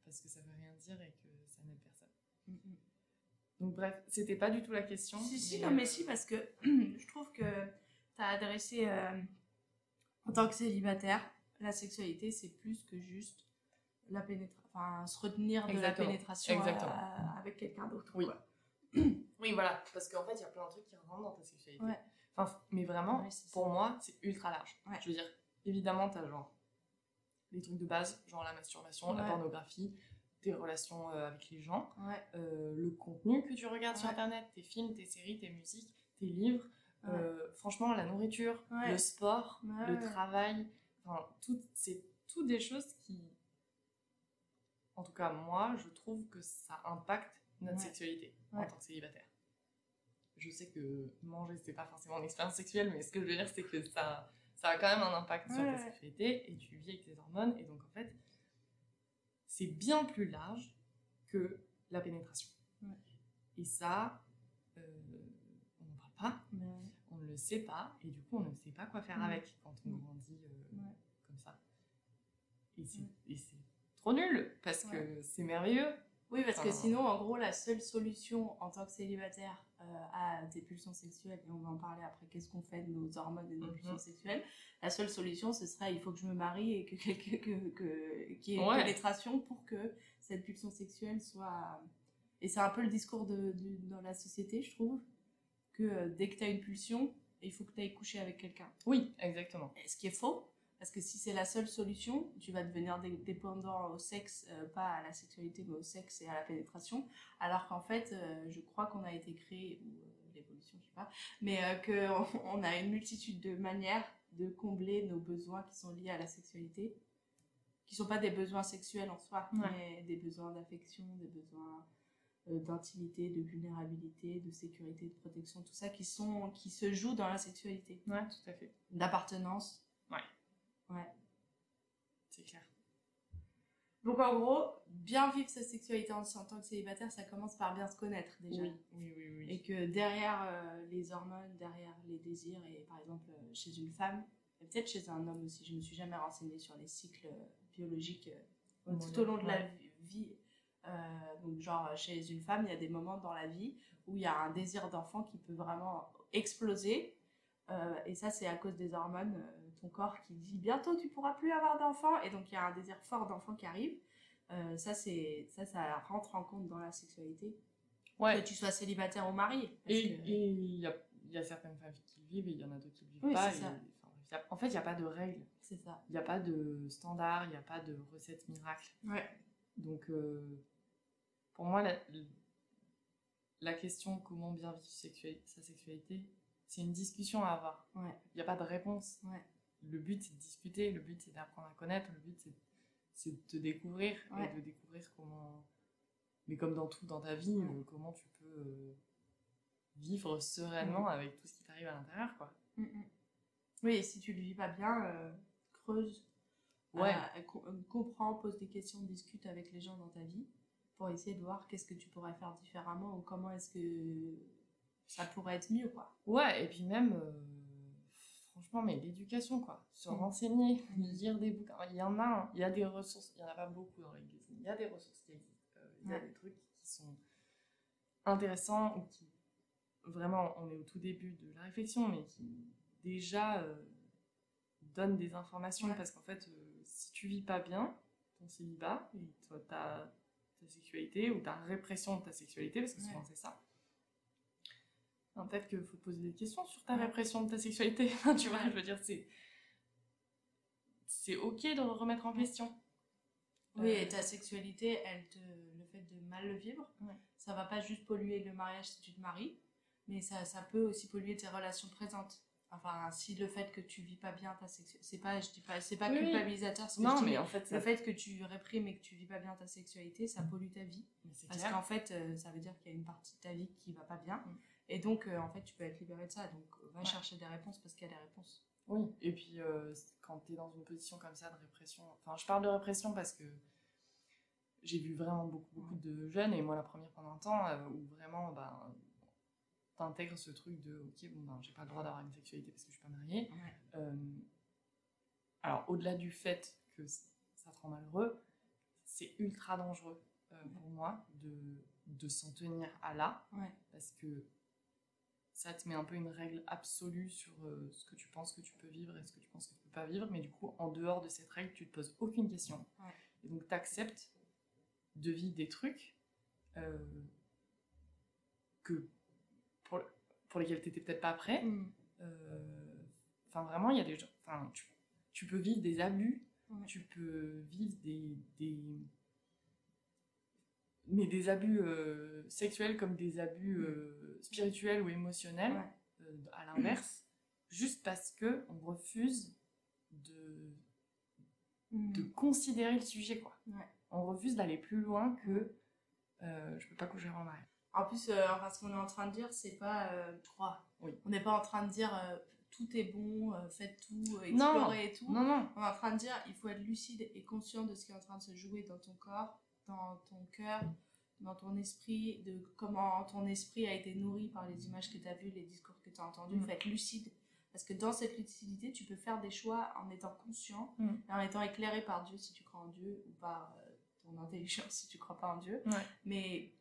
[SPEAKER 3] Parce que ça veut rien dire et que ça n'aide personne.
[SPEAKER 2] Mm, mm.
[SPEAKER 3] Donc bref, c'était pas du tout la question.
[SPEAKER 2] Si, si,
[SPEAKER 3] mais,
[SPEAKER 2] non, mais
[SPEAKER 3] euh,
[SPEAKER 2] si, parce que je trouve que tu as adressé, euh, en tant que célibataire, la sexualité, c'est plus que juste la pénétration, enfin, se retenir de
[SPEAKER 3] Exactement.
[SPEAKER 2] la pénétration euh, avec quelqu'un d'autre.
[SPEAKER 3] Oui.
[SPEAKER 2] quoi.
[SPEAKER 3] Oui, voilà, parce qu'en fait, il y a plein de trucs qui rentrent dans ta sexualité.
[SPEAKER 2] Ouais.
[SPEAKER 3] Enfin, mais vraiment,
[SPEAKER 2] Ouais, c'est ça.
[SPEAKER 3] pour moi, c'est ultra large.
[SPEAKER 2] Ouais.
[SPEAKER 3] Je veux dire, évidemment, t'as genre les trucs de base, genre la masturbation, la pornographie, tes relations euh, avec les gens, euh, le contenu que tu regardes sur. Internet, tes films, tes séries, tes musiques, tes livres, euh, franchement, la nourriture, le sport, le travail, enfin, tout, c'est tout des choses qui, en tout cas, moi, je trouve que ça impacte notre sexualité en tant que célibataire. Je sais que manger, c'est pas forcément une expérience sexuelle, mais ce que je veux dire, c'est que ça, ça a quand même un impact sur ta sexualité et tu vis avec tes hormones, et donc en fait, c'est bien plus large que la pénétration.
[SPEAKER 2] Ouais.
[SPEAKER 3] Et ça, euh, on n'en parle pas, on ne le sait pas, et du coup, on ne sait pas quoi faire
[SPEAKER 2] Mm.
[SPEAKER 3] avec quand on
[SPEAKER 2] Mm.
[SPEAKER 3] grandit euh, comme ça. Et c'est trop nul, parce que c'est merveilleux,
[SPEAKER 2] Oui, parce que sinon, en gros, la seule solution en tant que célibataire euh, à des pulsions sexuelles, et on va en parler après, qu'est-ce qu'on fait de nos hormones et de nos
[SPEAKER 3] Mhm.
[SPEAKER 2] pulsions sexuelles, la seule solution, ce serait il faut que je me marie et que quelqu'un que, que, qu'il y ait une pénétration pour que cette pulsion sexuelle soit. Et c'est un peu le discours de, de- dans la société, je trouve, que euh, dès que tu as une pulsion, il faut que tu ailles coucher avec quelqu'un.
[SPEAKER 3] Oui, exactement.
[SPEAKER 2] Ce qui est faux, parce que si c'est la seule solution, tu vas devenir dé- dépendant au sexe, euh, pas à la sexualité, mais au sexe et à la pénétration. Alors qu'en fait, euh, je crois qu'on a été créé, ou euh, l'évolution, je sais pas, mais qu'on on a une multitude de manières de combler nos besoins qui sont liés à la sexualité, qui sont pas des besoins sexuels en soi,
[SPEAKER 3] Ouais.
[SPEAKER 2] mais des besoins d'affection, des besoins d'intimité, de vulnérabilité, de sécurité, de protection, tout ça qui, sont, qui se jouent dans la sexualité,
[SPEAKER 3] Ouais, tout à fait.
[SPEAKER 2] d'appartenance.
[SPEAKER 3] Ouais. C'est clair.
[SPEAKER 2] Donc en gros, bien vivre sa sexualité en, en tant que célibataire, ça commence par bien se connaître déjà.
[SPEAKER 3] Oui, oui, oui. oui.
[SPEAKER 2] Et que derrière euh, les hormones, derrière les désirs, et par exemple euh, chez une femme, et peut-être chez un homme aussi, je me suis jamais renseignée sur les cycles euh, biologiques euh, tout au long de la vie. Euh, donc genre chez une femme, il y a des moments dans la vie où il y a un désir d'enfant qui peut vraiment exploser. Euh, et ça, c'est à cause des hormones, euh, ton corps qui dit bientôt tu pourras plus avoir d'enfant. Et donc il y a un désir fort d'enfant qui arrive. Euh, ça, c'est ça, ça rentre en compte dans la sexualité.
[SPEAKER 3] Ouais.
[SPEAKER 2] Que tu sois célibataire ou marié.
[SPEAKER 3] Et
[SPEAKER 2] que-
[SPEAKER 3] il y a, il y a certaines femmes qui le vivent et il y en a d'autres qui le vivent
[SPEAKER 2] Oui,
[SPEAKER 3] pas. et- enfin, a- en fait, il n'y a pas de règles,
[SPEAKER 2] C'est ça.
[SPEAKER 3] il n'y a pas de standard, il n'y a pas de recette miracle.
[SPEAKER 2] Ouais.
[SPEAKER 3] Donc, euh, pour moi, la, la question comment bien vivre sa sexualité, c'est une discussion à avoir.
[SPEAKER 2] Ouais.
[SPEAKER 3] Il n'y a pas de réponse.
[SPEAKER 2] Ouais.
[SPEAKER 3] Le but, c'est de discuter, le but, c'est d'apprendre à connaître, le but, c'est de te découvrir
[SPEAKER 2] Ouais.
[SPEAKER 3] et de découvrir comment. Mais comme dans tout dans ta vie,
[SPEAKER 2] Ouais.
[SPEAKER 3] euh, comment tu peux euh, vivre sereinement avec tout ce qui t'arrive à l'intérieur, quoi.
[SPEAKER 2] Mm, mm. Oui, et si tu le vis pas bien, euh, creuse.
[SPEAKER 3] Ouais.
[SPEAKER 2] Euh, co- comprends, pose des questions, discute avec les gens dans ta vie pour essayer de voir qu'est-ce que tu pourrais faire différemment ou comment est-ce que ça pourrait être mieux, quoi.
[SPEAKER 3] Ouais, et puis même, franchement, mais l'éducation, quoi. Se
[SPEAKER 2] Mm.
[SPEAKER 3] renseigner, lire des bouquins. Il y en a, hein. il y a des ressources, il y en a pas beaucoup dans l'église, mais il y a des ressources qui existent. Euh, il y a
[SPEAKER 2] Ouais.
[SPEAKER 3] des trucs qui sont intéressants ou qui, vraiment, on est au tout début de la réflexion, mais qui déjà euh, donnent des informations
[SPEAKER 2] Ouais.
[SPEAKER 3] parce qu'en fait, euh, si tu vis pas bien ton célibat et toi, ta, ta sexualité ou ta répression de ta sexualité, parce que souvent c'est ça. Ben, Peut-être qu'il faut poser des questions sur ta répression de ta sexualité. tu vois, je veux dire, c'est. C'est ok de le remettre en question.
[SPEAKER 2] Oui,
[SPEAKER 3] Euh,
[SPEAKER 2] et ta sexualité, elle te, le fait de mal le vivre,
[SPEAKER 3] Ouais.
[SPEAKER 2] ça va pas juste polluer le mariage si tu te maries, mais ça, ça peut aussi polluer tes relations présentes. Enfin, si le fait que tu vis pas bien ta sexualité, c'est pas, je dis pas, c'est pas
[SPEAKER 3] Oui,
[SPEAKER 2] culpabilisateur, ce que
[SPEAKER 3] Non,
[SPEAKER 2] je dis,
[SPEAKER 3] mais en fait, ça...
[SPEAKER 2] le fait que tu réprimes et que tu vis pas bien ta sexualité, ça pollue ta vie. Parce qu'en fait, euh, ça veut dire qu'il y a une partie de ta vie qui va pas bien.
[SPEAKER 3] Mm.
[SPEAKER 2] Et donc, euh, en fait, tu peux être libéré de ça. Donc, va
[SPEAKER 3] Ouais.
[SPEAKER 2] chercher des réponses parce qu'il y a des réponses.
[SPEAKER 3] Oui, et puis euh, quand tu es dans une position comme ça de répression, enfin je parle de répression parce que j'ai vu vraiment beaucoup, beaucoup de jeunes, et moi la première pendant un temps, euh, où vraiment ben, t'intègres ce truc de ok, bon ben j'ai pas le droit d'avoir une sexualité parce que je suis pas mariée.
[SPEAKER 2] Ouais.
[SPEAKER 3] Alors au-delà du fait que ça te rend malheureux, c'est ultra dangereux pour moi de, de s'en tenir à là
[SPEAKER 2] Ouais.
[SPEAKER 3] parce que ça te met un peu une règle absolue sur euh, ce que tu penses que tu peux vivre et ce que tu penses que tu peux pas vivre, mais du coup, en dehors de cette règle, tu te poses aucune question.
[SPEAKER 2] Ouais.
[SPEAKER 3] Et donc, tu acceptes de vivre des trucs euh, que pour, pour lesquels tu n'étais peut-être pas prêt.
[SPEAKER 2] Mm.
[SPEAKER 3] Euh, Enfin, vraiment, il y a des gens. Enfin, tu, tu peux vivre des abus, tu peux vivre des. des mais des abus euh, sexuels comme des abus euh, spirituels ou émotionnels,
[SPEAKER 2] Ouais.
[SPEAKER 3] euh, à l'inverse, juste parce que on refuse de,
[SPEAKER 2] Mm.
[SPEAKER 3] de considérer le sujet, quoi.
[SPEAKER 2] Ouais.
[SPEAKER 3] On refuse d'aller plus loin que je peux pas coucher avant mariage.
[SPEAKER 2] En plus, enfin, ce qu'on est en train de dire, c'est pas, je crois,
[SPEAKER 3] Oui.
[SPEAKER 2] on n'est pas en train de dire tout est bon, faites tout, explorez et tout.
[SPEAKER 3] Non, non,
[SPEAKER 2] On est en train de dire il faut être lucide et conscient de ce qui est en train de se jouer dans ton corps, dans ton cœur, dans ton esprit, de comment ton esprit a été nourri par les images que tu as vues, les discours que tu as entendus. Il
[SPEAKER 3] Mm.
[SPEAKER 2] faut être lucide. Parce que dans cette lucidité, tu peux faire des choix en étant conscient
[SPEAKER 3] Mm.
[SPEAKER 2] et en étant éclairé par Dieu, si tu crois en Dieu, ou par euh, ton intelligence si tu crois pas en Dieu.
[SPEAKER 3] Ouais.
[SPEAKER 2] Mais,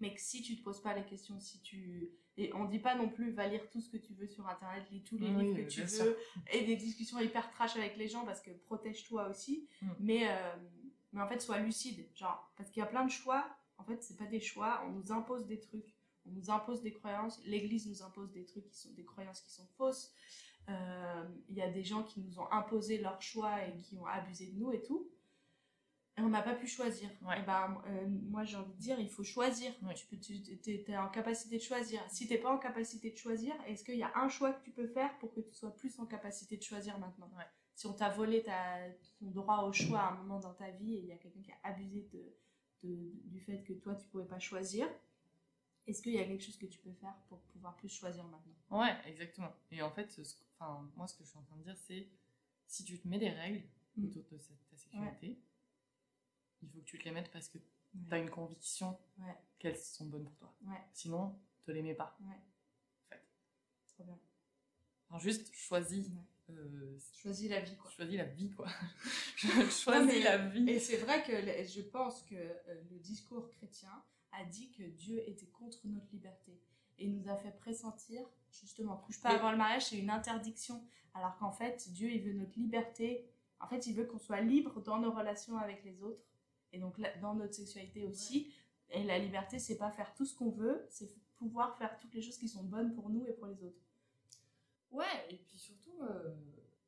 [SPEAKER 2] mais que si tu te poses pas les questions, si tu. Et on dit pas non plus, va lire tout ce que tu veux sur internet, lis tous les
[SPEAKER 3] Oui,
[SPEAKER 2] livres que tu veux, et des discussions hyper trash avec les gens parce que protège-toi aussi.
[SPEAKER 3] Mm.
[SPEAKER 2] Mais, euh, mais en fait, sois lucide. Genre, parce qu'il y a plein de choix. En fait, c'est pas des choix, on nous impose des trucs, on nous impose des croyances. L'église nous impose des trucs qui sont des croyances qui sont fausses. Euh, Il y a des gens qui nous ont imposé leurs choix et qui ont abusé de nous et tout. Et on n'a pas pu choisir.
[SPEAKER 3] Ouais.
[SPEAKER 2] Et ben, euh, moi, j'ai envie de dire, il faut choisir.
[SPEAKER 3] Ouais.
[SPEAKER 2] Tu peux, tu en capacité de choisir. Si t'es pas en capacité de choisir, est-ce qu'il y a un choix que tu peux faire pour que tu sois plus en capacité de choisir maintenant?
[SPEAKER 3] Ouais.
[SPEAKER 2] Si on t'a volé ta, ton droit au choix à un moment dans ta vie et il y a quelqu'un qui a abusé de, de- du fait que toi, tu pouvais pas choisir, est-ce qu'il y a quelque chose que tu peux faire pour pouvoir plus choisir maintenant?
[SPEAKER 3] Ouais, exactement. Et en fait, ce- enfin, moi, ce que je suis en train de dire, c'est si tu te mets des règles
[SPEAKER 2] Mm.
[SPEAKER 3] autour de cette- ta sexualité, il faut que tu te les mettes parce que tu as une conviction
[SPEAKER 2] Ouais.
[SPEAKER 3] qu'elles sont bonnes pour toi.
[SPEAKER 2] Ouais.
[SPEAKER 3] Sinon, te les mets pas.
[SPEAKER 2] Ouais.
[SPEAKER 3] En fait.
[SPEAKER 2] Trop bien.
[SPEAKER 3] Alors, juste choisis. Euh,
[SPEAKER 2] Choisis la vie, quoi.
[SPEAKER 3] choisis la vie, quoi. choisis
[SPEAKER 2] mais-
[SPEAKER 3] la vie.
[SPEAKER 2] Et c'est vrai que je pense que euh, le discours chrétien a dit que Dieu était contre notre liberté et nous a fait pressentir, justement, couche pas avant le mariage, c'est une interdiction, alors qu'en fait, Dieu, il veut notre liberté. En fait, il veut qu'on soit libre dans nos relations avec les autres et donc dans notre sexualité aussi. Et la liberté, c'est pas faire tout ce qu'on veut, c'est pouvoir faire toutes les choses qui sont bonnes pour nous et pour les autres.
[SPEAKER 3] Ouais, et puis surtout, euh,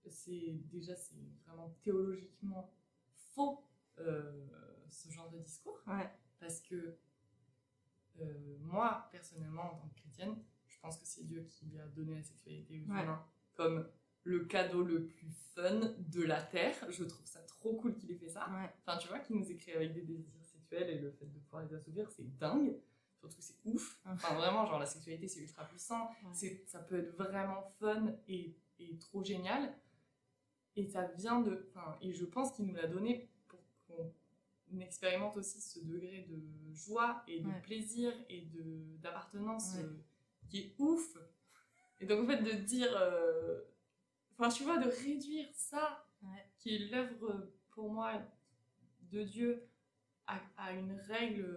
[SPEAKER 3] c'est déjà c'est vraiment théologiquement faux euh, ce genre de discours.
[SPEAKER 2] Ouais.
[SPEAKER 3] Parce que euh, moi, personnellement, en tant que chrétienne, je pense que c'est Dieu qui a donné la sexualité aux
[SPEAKER 2] Ouais.
[SPEAKER 3] humains comme le cadeau le plus fun de la Terre. Je trouve ça trop cool qu'il ait fait ça.
[SPEAKER 2] Ouais.
[SPEAKER 3] Enfin, tu vois, qu'il nous ait créé avec des désirs sexuels et le fait de pouvoir les assouvir, c'est dingue. Surtout, c'est ouf. Enfin, vraiment, genre, la sexualité, c'est ultra puissant.
[SPEAKER 2] Ouais.
[SPEAKER 3] C'est, ça peut être vraiment fun et, et trop génial. Et ça vient de. Enfin, et je pense qu'il nous l'a donné pour qu'on expérimente aussi ce degré de joie et de
[SPEAKER 2] Ouais.
[SPEAKER 3] plaisir et de, d'appartenance
[SPEAKER 2] Ouais.
[SPEAKER 3] euh, qui est ouf. Et donc, en fait, de dire. euh, Enfin, tu vois, de réduire ça, qui est l'œuvre euh, pour moi de Dieu, à, à une règle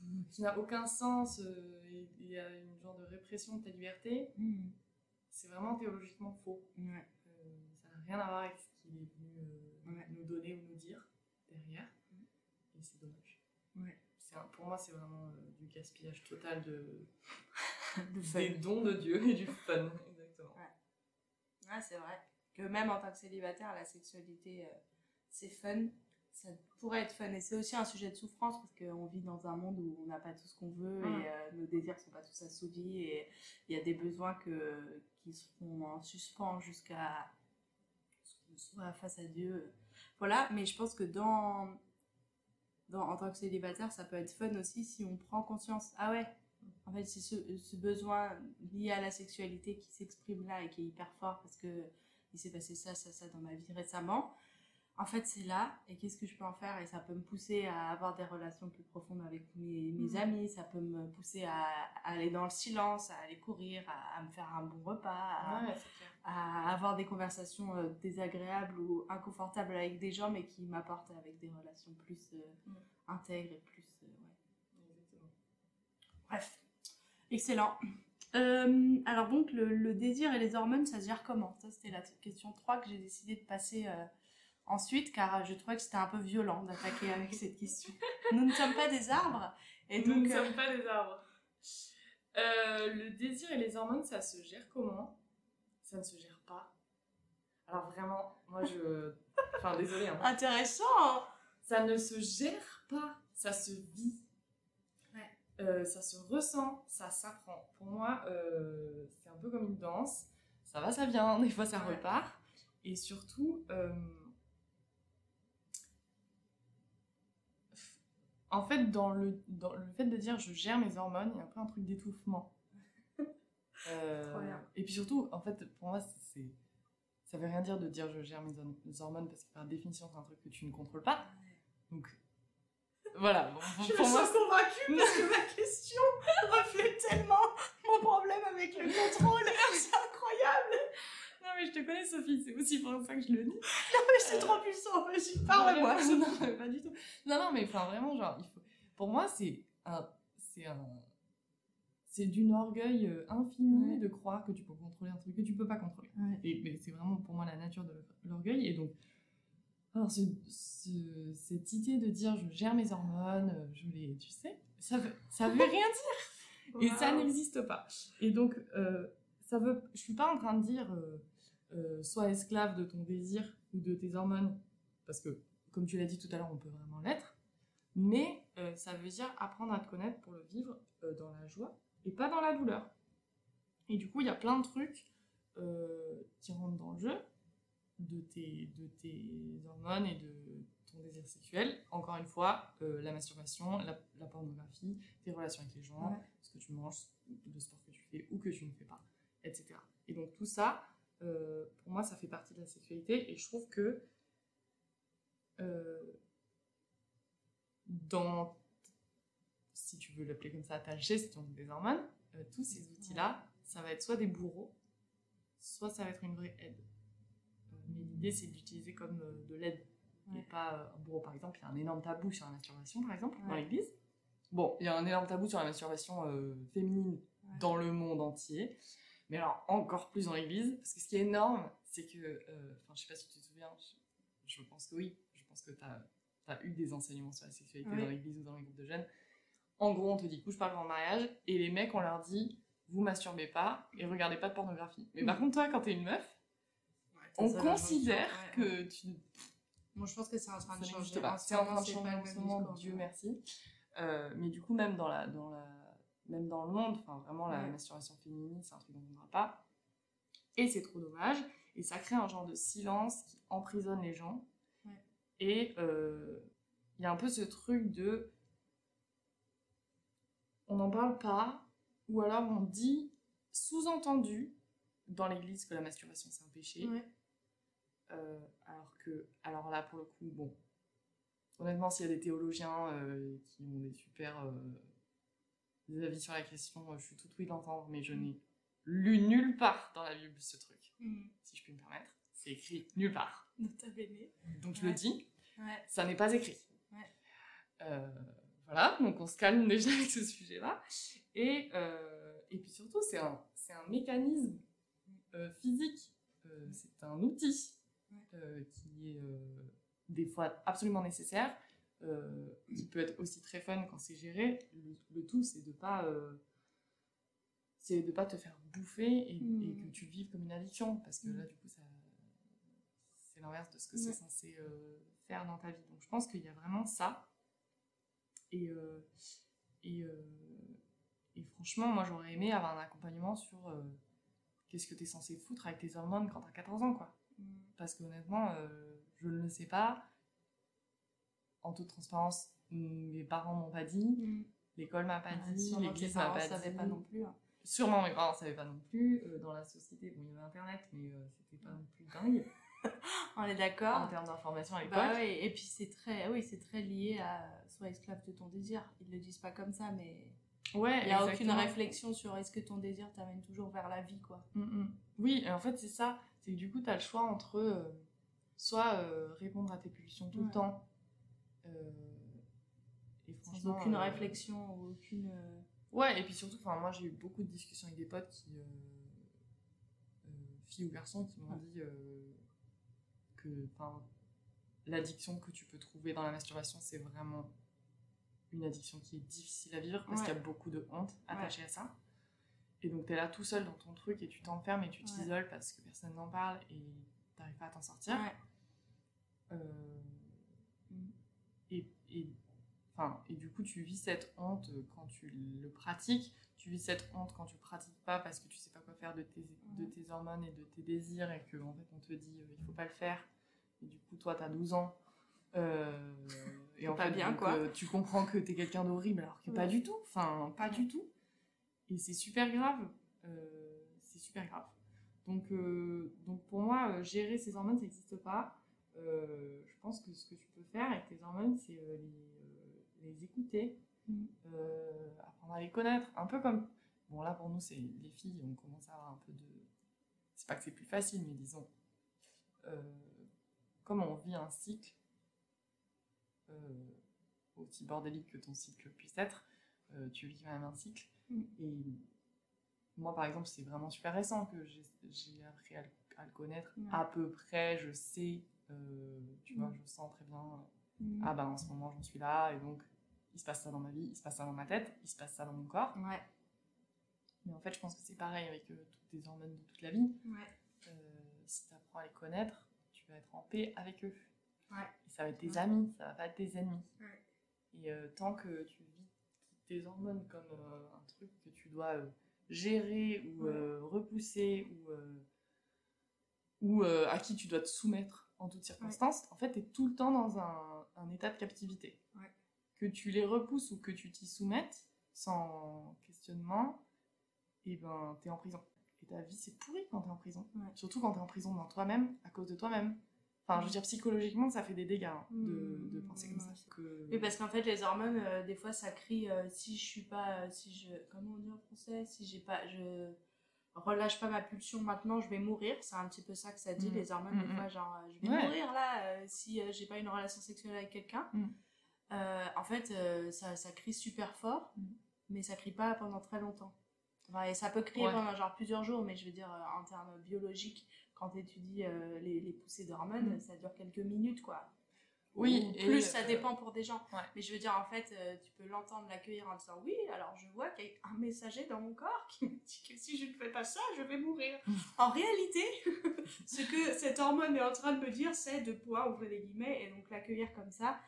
[SPEAKER 3] euh, qui n'a aucun sens euh, et, et à une genre de répression de ta liberté,
[SPEAKER 2] Mm.
[SPEAKER 3] c'est vraiment théologiquement faux.
[SPEAKER 2] Ouais.
[SPEAKER 3] Euh, ça n'a rien à voir avec ce qu'il est venu euh,
[SPEAKER 2] Ouais.
[SPEAKER 3] nous donner ou nous dire derrière.
[SPEAKER 2] Mm.
[SPEAKER 3] Et c'est dommage.
[SPEAKER 2] Ouais.
[SPEAKER 3] C'est un- pour moi, c'est vraiment du gaspillage total de,
[SPEAKER 2] De
[SPEAKER 3] des dons de Dieu et du fun. Exactement.
[SPEAKER 2] Ouais, c'est vrai. Que même en tant que célibataire, la sexualité, euh, c'est fun. Ça pourrait être fun. Et c'est aussi un sujet de souffrance parce qu'on vit dans un monde où on n'a pas tout ce qu'on veut et euh, nos désirs sont pas tous assouvis. Et il y a des besoins que, qui seront en suspens jusqu'à ce qu'on soit face à Dieu. Voilà, mais je pense que dans, dans, en tant que célibataire, ça peut être fun aussi si on prend conscience. Ah ouais, en fait, c'est ce, ce besoin lié à la sexualité qui s'exprime là et qui est hyper fort parce que il s'est passé ça, ça, ça dans ma vie récemment. En fait, c'est là et qu'est-ce que je peux en faire? Et ça peut me pousser à avoir des relations plus profondes avec mes, mes
[SPEAKER 3] Mhm.
[SPEAKER 2] amis, ça peut me pousser à, à aller dans le silence, à aller courir, à, à me faire un bon repas, à,
[SPEAKER 3] Ouais,
[SPEAKER 2] avoir des conversations euh, désagréables ou inconfortables avec des gens, mais qui m'apportent avec des relations plus euh,
[SPEAKER 3] Mm.
[SPEAKER 2] intègres et plus. euh, ouais.
[SPEAKER 3] Exactement.
[SPEAKER 2] Bref, excellent. Alors donc, le, le désir et les hormones, ça se gère comment? Ça, c'était la question 3 que j'ai décidé de passer ensuite, car je trouvais que c'était un peu violent d'attaquer avec cette question. Nous ne sommes pas des arbres, et
[SPEAKER 3] Nous
[SPEAKER 2] donc...
[SPEAKER 3] ne
[SPEAKER 2] euh,
[SPEAKER 3] sommes pas des arbres. Euh, le désir et les hormones, ça se gère comment? Ça ne se gère pas. Alors vraiment, moi je... Enfin désolé, hein.
[SPEAKER 2] Intéressant
[SPEAKER 3] ça ne se gère pas, ça se vit.
[SPEAKER 2] Ouais.
[SPEAKER 3] Euh, ça se ressent, ça s'apprend. Pour moi, c'est un peu comme une danse. Ça va, ça vient, des fois ça
[SPEAKER 2] Ouais.
[SPEAKER 3] repart. Et surtout, euh, en fait, dans le, dans le fait de dire je gère mes hormones, il y a un peu un truc d'étouffement. Euh, et puis surtout, en fait, pour moi, c'est ça veut rien dire de dire je gère mes hor- mes hormones parce que par définition, c'est un truc que tu ne contrôles pas. Donc, voilà. Bon,
[SPEAKER 2] Je
[SPEAKER 3] pour
[SPEAKER 2] me
[SPEAKER 3] moi,
[SPEAKER 2] sens convaincue parce que ma question reflète tellement mon problème avec le contrôle.
[SPEAKER 3] Mais je te connais, Sophie, c'est aussi pour ça que je le dis.
[SPEAKER 2] Non, mais c'est trop puissant, vas-y, parle-moi.
[SPEAKER 3] non, pas du tout. Non, non, mais enfin, vraiment, genre, il faut... pour moi, c'est un. C'est un. C'est d'une orgueil euh, infini
[SPEAKER 2] Ouais.
[SPEAKER 3] de croire que tu peux contrôler un truc que tu peux pas contrôler.
[SPEAKER 2] Ouais.
[SPEAKER 3] Et, mais c'est vraiment pour moi la nature de l'orgueil. Et donc, alors ce, ce- cette idée de dire je gère mes hormones, euh, je les. Tu sais, ça veut, ça veut rien dire. Et ça n'existe pas. Et donc, euh, ça veut. Je suis pas en train de dire euh, euh, sois esclave de ton désir ou de tes hormones, parce que, comme tu l'as dit tout à l'heure, on peut vraiment l'être. Mais euh, ça veut dire apprendre à te connaître pour le vivre euh, dans la joie et pas dans la douleur. Et du coup, il y a plein de trucs euh, qui rentrent dans le jeu de tes, de tes hormones et de ton désir sexuel. Encore une fois, la masturbation, la, la pornographie, tes relations avec les gens,
[SPEAKER 2] Ouais.
[SPEAKER 3] ce que tu manges, le sport que tu fais ou que tu ne fais pas, etc. Et donc tout ça, euh, pour moi, ça fait partie de la sexualité et je trouve que euh, dans, si tu veux l'appeler comme ça, ta gestion des hormones, euh, tous ces outils-là, ça va être soit des bourreaux, soit ça va être une vraie aide. Mais l'idée, c'est d'utiliser comme de l'aide et
[SPEAKER 2] Ouais.
[SPEAKER 3] pas euh, un bourreau. Par exemple, il y a un énorme tabou sur la masturbation, par exemple, dans l'église. Bon, il y a un énorme tabou sur la masturbation féminine
[SPEAKER 2] Ouais.
[SPEAKER 3] dans le monde entier. Mais alors, encore plus dans l'église. Parce que ce qui est énorme, c'est que. euh, Enfin, je sais pas si tu te souviens, je, je pense que oui. Je pense que tu as, eu des enseignements sur la sexualité
[SPEAKER 2] Oui.
[SPEAKER 3] dans l'église ou dans les groupes de jeunes. En gros, on te dit couche pas avant le mariage. Et les mecs, on leur dit vous masturbez pas et regardez pas de pornographie. Mais par
[SPEAKER 2] Mhm.
[SPEAKER 3] contre, toi, quand t'es une meuf,
[SPEAKER 2] Ouais,
[SPEAKER 3] on considère.
[SPEAKER 2] Ouais,
[SPEAKER 3] que tu
[SPEAKER 2] Moi, je pense que c'est en train de changer.
[SPEAKER 3] C'est en train de changer en ce moment, Dieu merci. Euh, mais du coup, même dans, la, dans, la, même dans le monde, enfin vraiment, la masturbation féminine, c'est un truc dont on ne parle pas. Et c'est trop dommage. Et ça crée un genre de silence qui emprisonne les gens.
[SPEAKER 2] Ouais.
[SPEAKER 3] Et euh, il y a un peu ce truc de. On n'en parle pas, ou alors on dit sous-entendu dans l'église que la masturbation c'est un péché.
[SPEAKER 2] Ouais.
[SPEAKER 3] Euh, alors que, alors là, pour le coup, bon, honnêtement, s'il y a des théologiens euh, qui ont des super des avis sur la question, euh, je suis tout oui d'entendre, mais je n'ai lu nulle part dans la Bible ce truc,
[SPEAKER 2] Mhm.
[SPEAKER 3] si je puis me permettre. C'est écrit nulle part.
[SPEAKER 2] Nota bene.
[SPEAKER 3] Donc je
[SPEAKER 2] Ouais.
[SPEAKER 3] le dis,
[SPEAKER 2] Ouais.
[SPEAKER 3] ça n'est pas écrit.
[SPEAKER 2] Ouais.
[SPEAKER 3] Euh, voilà, donc on se calme déjà avec ce sujet-là. Et, euh, et puis surtout, c'est un, un mécanisme euh, physique, Euh, c'est un outil qui est des fois absolument nécessaire, qui peut être aussi très fun quand c'est géré. Le, le tout, c'est de pas... euh, c'est de pas te faire bouffer et,
[SPEAKER 2] Mm.
[SPEAKER 3] et que tu le vives comme une addiction parce que là du coup ça c'est l'inverse de ce que c'est censé euh, faire dans ta vie donc je pense qu'il y a vraiment ça et euh, et, euh, et franchement moi j'aurais aimé avoir un accompagnement sur euh, qu'est-ce que tu es censé foutre avec tes hormones quand t'as 14 ans quoi
[SPEAKER 2] Mhm.
[SPEAKER 3] parce que honnêtement euh, je ne le sais pas en toute transparence mes parents m'ont pas dit
[SPEAKER 2] Mhm.
[SPEAKER 3] l'école m'a pas
[SPEAKER 2] Ouais,
[SPEAKER 3] dit l'église m'a
[SPEAKER 2] parents
[SPEAKER 3] pas
[SPEAKER 2] savaient
[SPEAKER 3] dit
[SPEAKER 2] pas non plus. hein.
[SPEAKER 3] Sûrement mes parents savaient pas non plus. Euh, dans la société, bon, il y avait Internet, mais euh, c'était pas non plus dingue
[SPEAKER 2] On est
[SPEAKER 3] en
[SPEAKER 2] d'accord.
[SPEAKER 3] termes d'information à l'époque.
[SPEAKER 2] Bah ouais, et puis c'est très, oui, c'est très lié à sois esclave de ton désir. Ils le disent pas comme ça, mais
[SPEAKER 3] ouais,
[SPEAKER 2] il n'y a aucune réflexion sur est-ce que ton désir t'amène toujours vers la vie, quoi.
[SPEAKER 3] Mm, mm. Oui, et en fait, c'est ça. C'est que du coup, tu as le choix entre euh, soit euh, répondre à tes pulsions tout le temps. Euh, et
[SPEAKER 2] Sans
[SPEAKER 3] franchement,
[SPEAKER 2] aucune
[SPEAKER 3] euh,
[SPEAKER 2] réflexion ou aucune. euh,
[SPEAKER 3] Ouais, et puis surtout, moi j'ai eu beaucoup de discussions avec des potes qui, filles ou garçons, qui m'ont
[SPEAKER 2] Ouais.
[SPEAKER 3] dit que, l'addiction que tu peux trouver dans la masturbation, c'est vraiment une addiction qui est difficile à vivre parce
[SPEAKER 2] Ouais.
[SPEAKER 3] qu'il y a beaucoup de honte attachée à ça. Et donc t'es là tout seul dans ton truc et tu t'enfermes et tu
[SPEAKER 2] Ouais.
[SPEAKER 3] t'isoles parce que personne n'en parle et t'arrives pas à t'en sortir.
[SPEAKER 2] Ouais.
[SPEAKER 3] Euh. Et, et, enfin, et du coup, tu vis cette honte quand tu le pratiques. Tu vis cette honte quand tu le pratiques pas parce que tu sais pas quoi faire de tes, de tes hormones et de tes désirs et que en fait, on te dit euh, il faut pas le faire. Et du coup, toi, t'as 12 ans. euh, et en
[SPEAKER 2] Pas
[SPEAKER 3] fait,
[SPEAKER 2] bien,
[SPEAKER 3] donc,
[SPEAKER 2] quoi.
[SPEAKER 3] euh, tu comprends que t'es quelqu'un d'horrible alors que pas du tout. Enfin, pas du tout. Et c'est super grave. Euh, c'est super grave. Donc, donc pour moi, gérer ces hormones, ça n'existe pas. Euh, je pense que ce que tu peux faire avec tes hormones, c'est euh, les, euh, les écouter,
[SPEAKER 2] Mm.
[SPEAKER 3] apprendre à les connaître. Un peu comme. Bon, là pour nous, c'est les filles, on commence à avoir un peu de c'est pas que c'est plus facile, mais disons, comme on vit un cycle, aussi bordélique que ton cycle puisse être, euh, tu vis quand même un cycle.
[SPEAKER 2] Mm.
[SPEAKER 3] Et moi, par exemple, c'est vraiment super récent que j'ai appris à, le- à le connaître. À peu près, je sais, euh, tu vois,
[SPEAKER 2] Mm.
[SPEAKER 3] je sens très bien,
[SPEAKER 2] Mm.
[SPEAKER 3] ah ben en ce moment j'en suis là, et donc il se passe ça dans ma vie, il se passe ça dans ma tête, il se passe ça dans mon corps.
[SPEAKER 2] Ouais,
[SPEAKER 3] Mais en fait, je pense que c'est pareil avec euh, toutes tes hormones de toute la vie.
[SPEAKER 2] ouais,
[SPEAKER 3] Euh, si tu apprends à les connaître, tu vas être en paix avec eux.
[SPEAKER 2] Ouais.
[SPEAKER 3] Et ça va être tes
[SPEAKER 2] Ouais.
[SPEAKER 3] amis, ça va pas être tes ennemis. Et tant que tu vis tes hormones comme un truc que tu dois gérer ou repousser ou, ou à qui tu dois te soumettre en toutes circonstances, en fait, tu es tout le temps dans un, un état de captivité.
[SPEAKER 2] Ouais.
[SPEAKER 3] Que tu les repousses ou que tu t'y soumettes sans questionnement, et ben, tu es en prison. Et ta vie, c'est pourri quand tu es en prison.
[SPEAKER 2] Ouais.
[SPEAKER 3] Surtout quand tu es en prison dans toi-même, à cause de toi-même. Enfin, je veux dire, psychologiquement, ça fait des dégâts hein, de,
[SPEAKER 2] Mmh,
[SPEAKER 3] de penser comme ça. Que...
[SPEAKER 2] Oui, parce qu'en fait, les hormones, euh, des fois, ça crie euh, si je suis pas. euh, si je. Comment on dit en français Si j'ai pas. Je relâche pas ma pulsion maintenant, je vais mourir. C'est un petit peu ça que ça dit,
[SPEAKER 3] Mhm.
[SPEAKER 2] les hormones, des
[SPEAKER 3] Mhm.
[SPEAKER 2] fois, genre, euh, je vais
[SPEAKER 3] Ouais.
[SPEAKER 2] mourir là euh, si euh, j'ai pas une relation sexuelle avec quelqu'un. Euh, en fait, ça, ça crie super fort, mais ça crie pas pendant très longtemps. Enfin, et ça peut crier
[SPEAKER 3] Ouais.
[SPEAKER 2] pendant genre plusieurs jours, mais je veux dire, en termes biologiques, quand tu étudies les, les poussées d'hormones, ça dure quelques minutes, quoi.
[SPEAKER 3] Oui,
[SPEAKER 2] Ou
[SPEAKER 3] et,
[SPEAKER 2] plus, ça
[SPEAKER 3] euh,
[SPEAKER 2] dépend pour des gens.
[SPEAKER 3] ouais.
[SPEAKER 2] Mais je veux dire, en fait, euh, tu peux l'entendre, l'accueillir en disant Oui, alors je vois qu'il y a un messager dans mon corps qui me dit que si je ne fais pas ça, je vais mourir. en réalité, ce que cette hormone est en train de me dire, c'est de pouvoir ouvrir les guillemets et donc l'accueillir comme ça.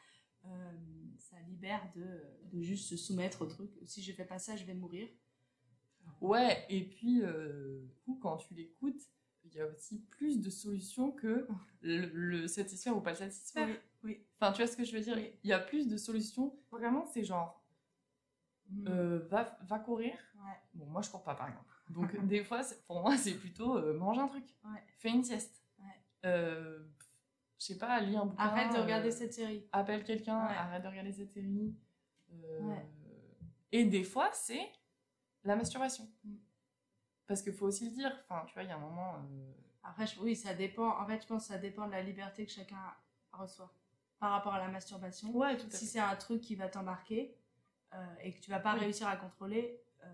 [SPEAKER 2] euh, ça libère de, de juste se soumettre au truc. Si je fais pas ça, je vais mourir.
[SPEAKER 3] Ouais, et puis, euh, quand tu l'écoutes, il y a aussi plus de solutions que le, le satisfaire ou pas le satisfaire.
[SPEAKER 2] Oui, oui.
[SPEAKER 3] Enfin, tu vois ce que je veux dire?
[SPEAKER 2] Oui.
[SPEAKER 3] Il y a plus de solutions. Vraiment, c'est genre, euh, va, va courir.
[SPEAKER 2] Ouais.
[SPEAKER 3] Bon, moi, je cours pas, par exemple. Donc, des fois, pour moi, c'est plutôt euh, mange un truc.
[SPEAKER 2] Ouais.
[SPEAKER 3] Fais une sieste.
[SPEAKER 2] Ouais.
[SPEAKER 3] Euh, je sais pas, lis un bouquin.
[SPEAKER 2] Arrête de regarder
[SPEAKER 3] euh,
[SPEAKER 2] cette série.
[SPEAKER 3] appelle quelqu'un, arrête de regarder cette série. Euh. Et des fois, c'est la masturbation.
[SPEAKER 2] Mm.
[SPEAKER 3] Parce qu'il faut aussi le dire, enfin, tu vois, il y a un moment.
[SPEAKER 2] Après, je- oui, ça dépend. En fait, je pense que ça dépend de la liberté que chacun reçoit par rapport à la masturbation.
[SPEAKER 3] Ouais, tout à
[SPEAKER 2] Si c'est un truc qui va t'embarquer euh, et que tu vas pas
[SPEAKER 3] Oui.
[SPEAKER 2] réussir à contrôler, euh,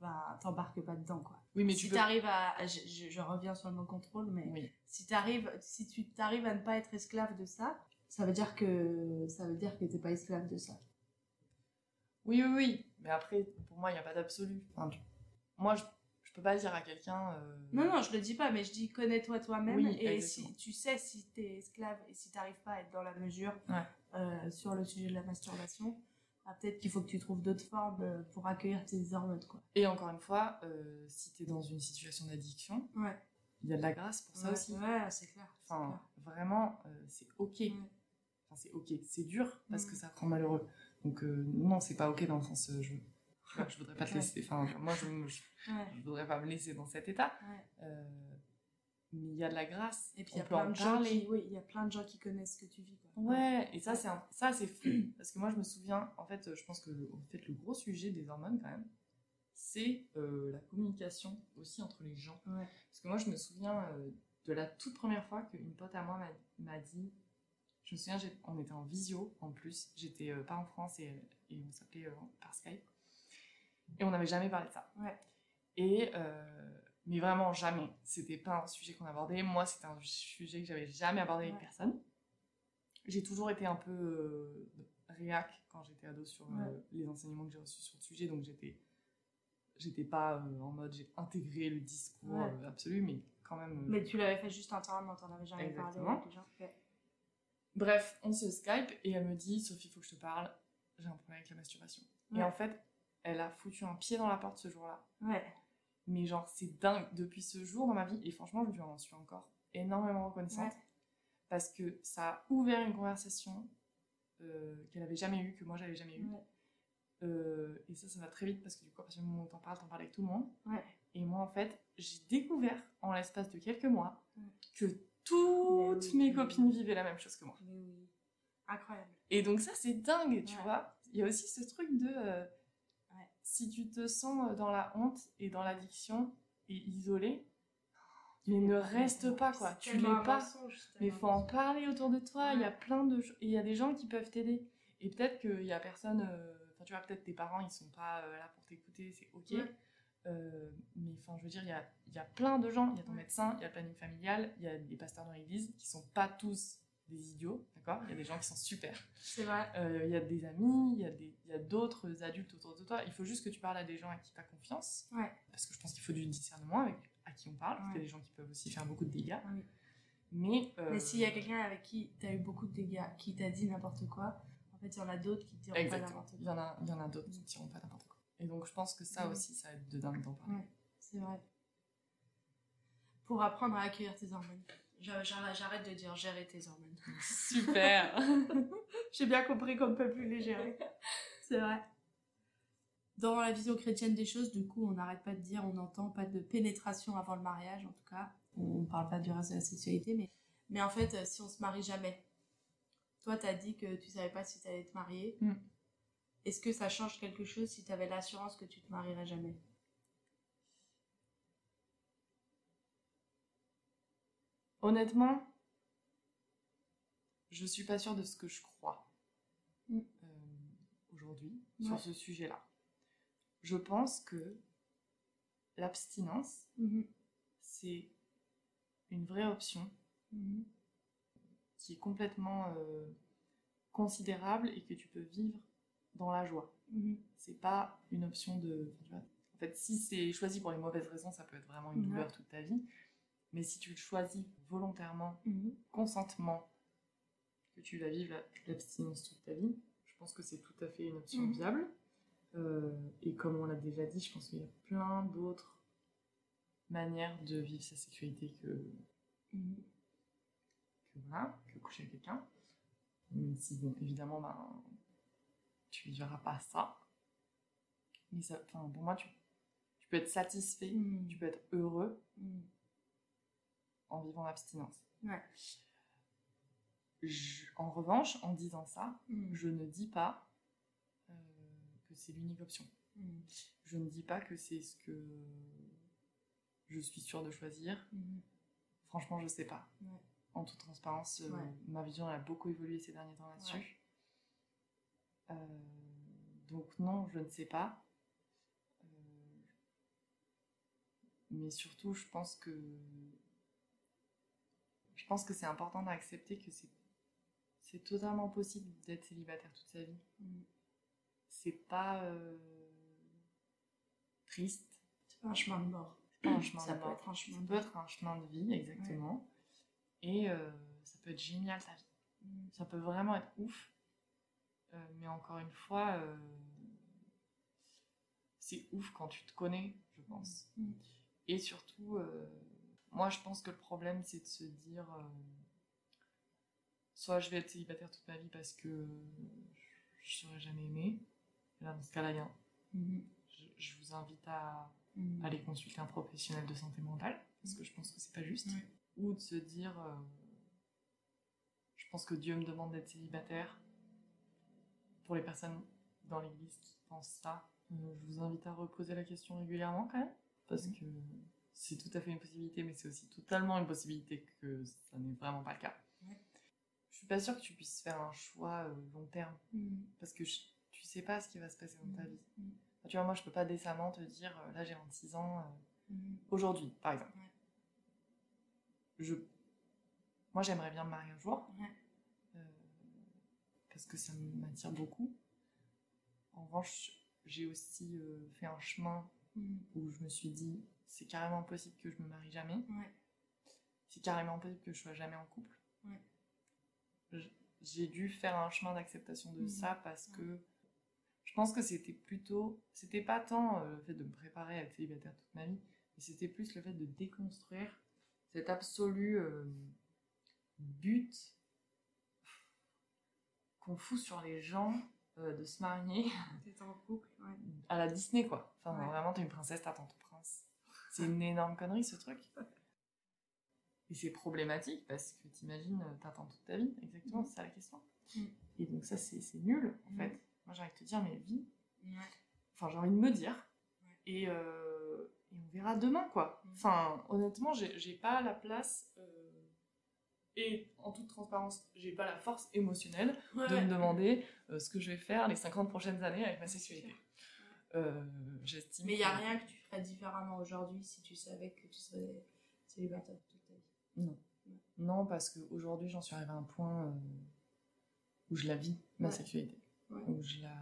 [SPEAKER 2] bah, t'embarques pas dedans, quoi.
[SPEAKER 3] Oui, mais
[SPEAKER 2] si
[SPEAKER 3] tu peux.
[SPEAKER 2] t'arrives à, je, je- je reviens sur le mot contrôle, mais
[SPEAKER 3] Oui.
[SPEAKER 2] si t'arrives, si tu t'arrives à ne pas être esclave de ça, ça veut dire que ça veut dire que t'es pas esclave de ça.
[SPEAKER 3] oui, oui, oui. Mais après, pour moi, il n'y a pas d'absolu. Enfin, Moi, je, je peux pas dire à quelqu'un. euh,
[SPEAKER 2] Non, non, je le dis pas, mais je dis connais-toi toi-même
[SPEAKER 3] Oui,
[SPEAKER 2] et
[SPEAKER 3] exactement.
[SPEAKER 2] si tu sais si t'es esclave et si t'arrives pas à être dans la mesure
[SPEAKER 3] Ouais.
[SPEAKER 2] euh, sur le sujet de la masturbation, bah, peut-être qu'il faut que tu trouves d'autres formes euh, pour accueillir tes hormones, quoi.
[SPEAKER 3] Et encore une fois, euh, si tu es dans une situation d'addiction,
[SPEAKER 2] Ouais.
[SPEAKER 3] il y a de la grâce pour ça
[SPEAKER 2] ouais,
[SPEAKER 3] aussi.
[SPEAKER 2] Ouais, c'est clair.
[SPEAKER 3] Enfin, vraiment, c'est ok. Enfin, c'est ok. C'est dur parce
[SPEAKER 2] Mm.
[SPEAKER 3] que ça te rend malheureux. Donc, non, c'est pas ok dans le sens. je, tu je voudrais pas te laisser. Enfin, moi, je, je voudrais pas me laisser dans cet état. Euh, mais il y a de la grâce.
[SPEAKER 2] Et puis il y a plein de gens qui, oui, il y a plein de gens qui connaissent ce que tu vis. Quoi.
[SPEAKER 3] Ouais, et ça, c'est un- ça c'est fou. Parce que moi, je me souviens, en fait, je pense que le, en fait, le gros sujet des hormones, quand même, c'est euh, la communication aussi entre les gens.
[SPEAKER 2] Ouais.
[SPEAKER 3] Parce que moi, je me souviens euh, de la toute première fois qu'une pote à moi m'a- dit. Je me souviens, on était en visio en plus. J'étais euh, pas en France et, et on s'appelait par Skype. Et on n'avait jamais parlé de ça.
[SPEAKER 2] Ouais.
[SPEAKER 3] Et, euh, mais vraiment jamais. C'était pas un sujet qu'on abordait. Moi, c'était un sujet que j'avais jamais abordé avec
[SPEAKER 2] Ouais.
[SPEAKER 3] personne. J'ai toujours été un peu euh, réac quand j'étais ado sur euh, les enseignements que j'ai reçus sur le sujet. Donc j'étais, j'étais pas euh, en mode j'ai intégré le discours absolu, mais quand même.
[SPEAKER 2] Mais tu l'avais fait juste intérieurement, t'en avais jamais parlé
[SPEAKER 3] Exactement.
[SPEAKER 2] avec les gens. Ouais.
[SPEAKER 3] Bref, on se Skype et elle me dit Sophie, faut que je te parle, j'ai un problème avec la masturbation. Et en fait, elle a foutu un pied dans la porte ce jour-là.
[SPEAKER 2] Ouais.
[SPEAKER 3] Mais genre, c'est dingue depuis ce jour dans ma vie. Et franchement, je lui en suis encore énormément reconnaissante.
[SPEAKER 2] Ouais.
[SPEAKER 3] Parce que ça a ouvert une conversation euh, qu'elle avait jamais eue, que moi j'avais jamais eue.
[SPEAKER 2] Ouais.
[SPEAKER 3] Euh, et ça, ça va très vite parce que du coup, à partir du moment où t'en parles, t'en parles avec tout le monde.
[SPEAKER 2] Ouais.
[SPEAKER 3] Et moi, en fait, j'ai découvert en l'espace de quelques mois que toutes
[SPEAKER 2] oui.
[SPEAKER 3] mes copines vivaient la même chose que moi.
[SPEAKER 2] Oui. Incroyable.
[SPEAKER 3] Et donc ça, c'est dingue, tu vois. Il y a aussi ce truc de... euh. Si tu te sens euh, dans la honte et dans l'addiction et isolé, mais ne reste pas quoi. Tu l'es pas. Mais faut en parler autour de toi. Il y a plein de il y a des gens qui peuvent t'aider. Et peut-être qu'il y a personne. euh, Enfin, tu vois, peut-être tes parents ils sont pas euh, là pour t'écouter, c'est ok.
[SPEAKER 2] Ouais.
[SPEAKER 3] Euh, mais enfin, je veux dire, il y a, y a plein de gens. Il y a ton
[SPEAKER 2] Ouais.
[SPEAKER 3] médecin, il y a le planning familial, il y a des pasteurs dans l'église qui sont pas tous des idiots, d'accord? Il y a des gens qui sont super.
[SPEAKER 2] C'est vrai.
[SPEAKER 3] Euh, Il y a des amis, il y a a d'autres adultes autour de toi. Il faut juste que tu parles à des gens à qui tu as confiance.
[SPEAKER 2] Ouais.
[SPEAKER 3] Parce que je pense qu'il faut du discernement avec à qui on parle. parce qu'il y a
[SPEAKER 2] Ouais.
[SPEAKER 3] des gens qui peuvent aussi faire beaucoup de dégâts. Mais, euh,
[SPEAKER 2] Mais s'il y a quelqu'un avec qui tu as eu beaucoup de dégâts, qui t'a dit n'importe quoi, en fait, il y en a d'autres qui te diront pas n'importe
[SPEAKER 3] Il y
[SPEAKER 2] quoi.
[SPEAKER 3] en a, il y en a d'autres qui ne diront pas n'importe quoi. Et donc je pense que ça aussi, ça aide de dingue d'en parler.
[SPEAKER 2] Ouais, c'est vrai. Pour apprendre à accueillir tes hormones. J'a- j'a- J'arrête de dire gérer tes hormones.
[SPEAKER 3] Super
[SPEAKER 2] J'ai bien compris qu'on ne peut plus les gérer. C'est vrai. Dans la vision chrétienne des choses, du coup, on n'arrête pas de dire, on n'entend pas de pénétration avant le mariage, en tout cas. On ne parle pas du reste de la sexualité, mais, mais en fait, si on se marie jamais, toi, tu as dit que tu savais pas si tu allais te marier.
[SPEAKER 3] Mm.
[SPEAKER 2] Est-ce que ça change quelque chose si tu avais l'assurance que tu te marierais jamais?
[SPEAKER 3] Honnêtement, je suis pas sûre de ce que je crois
[SPEAKER 2] Mm.
[SPEAKER 3] euh, aujourd'hui
[SPEAKER 2] Ouais.
[SPEAKER 3] sur ce sujet-là. Je pense que l'abstinence,
[SPEAKER 2] Mhm.
[SPEAKER 3] c'est une vraie option
[SPEAKER 2] Mhm.
[SPEAKER 3] qui est complètement euh, considérable et que tu peux vivre dans la joie.
[SPEAKER 2] Mhm.
[SPEAKER 3] C'est pas une option de. tu vois, en fait, si c'est choisi pour les mauvaises raisons, ça peut être vraiment une douleur toute ta vie. Mais si tu le choisis volontairement,
[SPEAKER 2] Mhm.
[SPEAKER 3] consentement, que tu vas vivre la- l'abstinence toute ta vie, je pense que c'est tout à fait une option
[SPEAKER 2] Mhm.
[SPEAKER 3] viable. Euh, et comme on l'a déjà dit, je pense qu'il y a plein d'autres manières de vivre sa sexualité que,
[SPEAKER 2] Mhm.
[SPEAKER 3] que, voilà, que coucher avec quelqu'un. Même si, bon, évidemment, ben, tu ne verras pas ça. Mais ça, enfin, pour moi, tu, tu peux être satisfait, tu peux être heureux. En vivant l'abstinence.
[SPEAKER 2] Ouais.
[SPEAKER 3] Je- en revanche, en disant ça,
[SPEAKER 2] Mhm.
[SPEAKER 3] je ne dis pas euh, que c'est l'unique option.
[SPEAKER 2] Mhm.
[SPEAKER 3] Je ne dis pas que c'est ce que je suis sûre de choisir.
[SPEAKER 2] Mhm.
[SPEAKER 3] Franchement, je sais pas.
[SPEAKER 2] Ouais.
[SPEAKER 3] En toute transparence, euh,
[SPEAKER 2] Ouais.
[SPEAKER 3] ma vision elle a beaucoup évolué ces derniers temps là-dessus. Euh, donc non, je ne sais pas. Mais surtout, je pense que je pense que c'est important d'accepter que c'est c'est totalement possible d'être célibataire toute sa vie. C'est pas euh, triste.
[SPEAKER 2] C'est pas un chemin de mort.
[SPEAKER 3] C'est pas un chemin
[SPEAKER 2] Ça
[SPEAKER 3] de
[SPEAKER 2] peut
[SPEAKER 3] mort.
[SPEAKER 2] être un chemin
[SPEAKER 3] Ça
[SPEAKER 2] de
[SPEAKER 3] peut être un chemin de vie, exactement. Et euh, ça peut être génial ta vie.
[SPEAKER 2] Mhm.
[SPEAKER 3] Ça peut vraiment être ouf. Euh, mais encore une fois, c'est ouf quand tu te connais, je pense.
[SPEAKER 2] Mhm.
[SPEAKER 3] Et surtout, moi je pense que le problème c'est de se dire euh, soit je vais être célibataire toute ma vie parce que je serai jamais aimée. Et là, dans ce cas-là, il y a un-
[SPEAKER 2] Mhm.
[SPEAKER 3] je, je vous invite à
[SPEAKER 2] Mhm.
[SPEAKER 3] aller consulter un professionnel de santé mentale, parce que je pense que c'est pas juste. Ou de se dire, euh, je pense que Dieu me demande d'être célibataire. Pour les personnes dans l'église qui pensent ça, euh, je vous invite à reposer la question régulièrement quand même, parce
[SPEAKER 2] Mhm.
[SPEAKER 3] que c'est tout à fait une possibilité, mais c'est aussi totalement une possibilité que ça n'est vraiment pas le cas.
[SPEAKER 2] Ouais.
[SPEAKER 3] Je suis pas sûre que tu puisses faire un choix euh, long terme,
[SPEAKER 2] Mhm.
[SPEAKER 3] parce que je- tu sais pas ce qui va se passer dans ta vie.
[SPEAKER 2] Mhm.
[SPEAKER 3] Enfin, tu vois, moi, je peux pas décemment te dire, euh, là, j'ai 26 ans, euh, aujourd'hui, par exemple.
[SPEAKER 2] Ouais.
[SPEAKER 3] Je... Moi, j'aimerais bien me marier un jour,
[SPEAKER 2] Ouais.
[SPEAKER 3] parce que ça m'attire beaucoup. En revanche, j'ai aussi fait un chemin
[SPEAKER 2] Mhm.
[SPEAKER 3] où je me suis dit, c'est carrément possible que je me marie jamais.
[SPEAKER 2] Ouais.
[SPEAKER 3] C'est carrément possible que je sois jamais en couple.
[SPEAKER 2] Ouais.
[SPEAKER 3] J'ai dû faire un chemin d'acceptation de
[SPEAKER 2] Mhm.
[SPEAKER 3] ça parce
[SPEAKER 2] Ouais.
[SPEAKER 3] que je pense que c'était plutôt, c'était pas tant euh, le fait de me préparer à être célibataire toute ma vie, mais c'était plus le fait de déconstruire cet absolu euh, but qu'on fout sur les gens euh, de se marier
[SPEAKER 2] T'es en couple, ouais.
[SPEAKER 3] à la Disney quoi. Enfin
[SPEAKER 2] Ouais.
[SPEAKER 3] vraiment t'es une princesse, t'attends ton prince. C'est une énorme connerie ce truc. Et c'est problématique parce que t'imagines, euh, t'attends toute ta vie, exactement,
[SPEAKER 2] Mhm.
[SPEAKER 3] c'est ça la question.
[SPEAKER 2] Mhm.
[SPEAKER 3] Et donc ça c'est nul en
[SPEAKER 2] Mhm.
[SPEAKER 3] fait. Moi j'ai envie de te dire mais
[SPEAKER 2] Ouais.
[SPEAKER 3] enfin j'ai envie de me dire. Et, euh, et on verra demain, quoi.
[SPEAKER 2] Mm.
[SPEAKER 3] Enfin, honnêtement, j'ai j'ai pas la place. euh, et en toute transparence, j'ai pas la force émotionnelle de me demander euh, ce que je vais faire les 50 prochaines années avec ma sexualité. Euh, J'estime.
[SPEAKER 2] Mais il n'y a
[SPEAKER 3] que-
[SPEAKER 2] rien que tu ferais différemment aujourd'hui si tu savais que tu serais célibataire toute ta vie.
[SPEAKER 3] Non. Non, parce qu'aujourd'hui, j'en suis arrivée à un point euh, où je la vis, ma
[SPEAKER 2] Ouais.
[SPEAKER 3] sexualité. Où je la.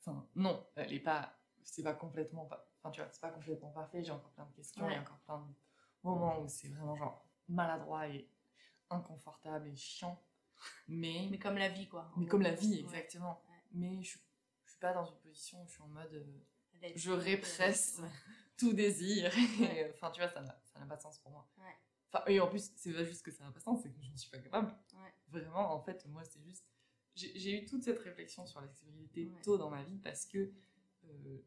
[SPEAKER 3] Enfin, non, elle est pas. C'est pas complètement. Pas... Enfin, tu vois, c'est pas complètement parfait. J'ai encore plein de questions. Il y a encore plein de moments où c'est vraiment genre maladroit et inconfortable et chiant. Mais.
[SPEAKER 2] Mais comme la vie, quoi.
[SPEAKER 3] Mais comme la vie, exactement.
[SPEAKER 2] Ouais.
[SPEAKER 3] Mais je, je suis pas dans une position où je suis en mode. euh, je répresse
[SPEAKER 2] Ouais.
[SPEAKER 3] tout désir. Et, Enfin, tu vois, ça n'a ça n'a pas de sens pour moi.
[SPEAKER 2] Ouais.
[SPEAKER 3] Enfin, et en plus, c'est pas juste que ça n'a pas de sens, c'est que je ne suis pas capable. Vraiment, en fait, moi, c'est juste. J'ai j'ai eu toute cette réflexion sur la sexualité tôt dans ma vie parce que euh,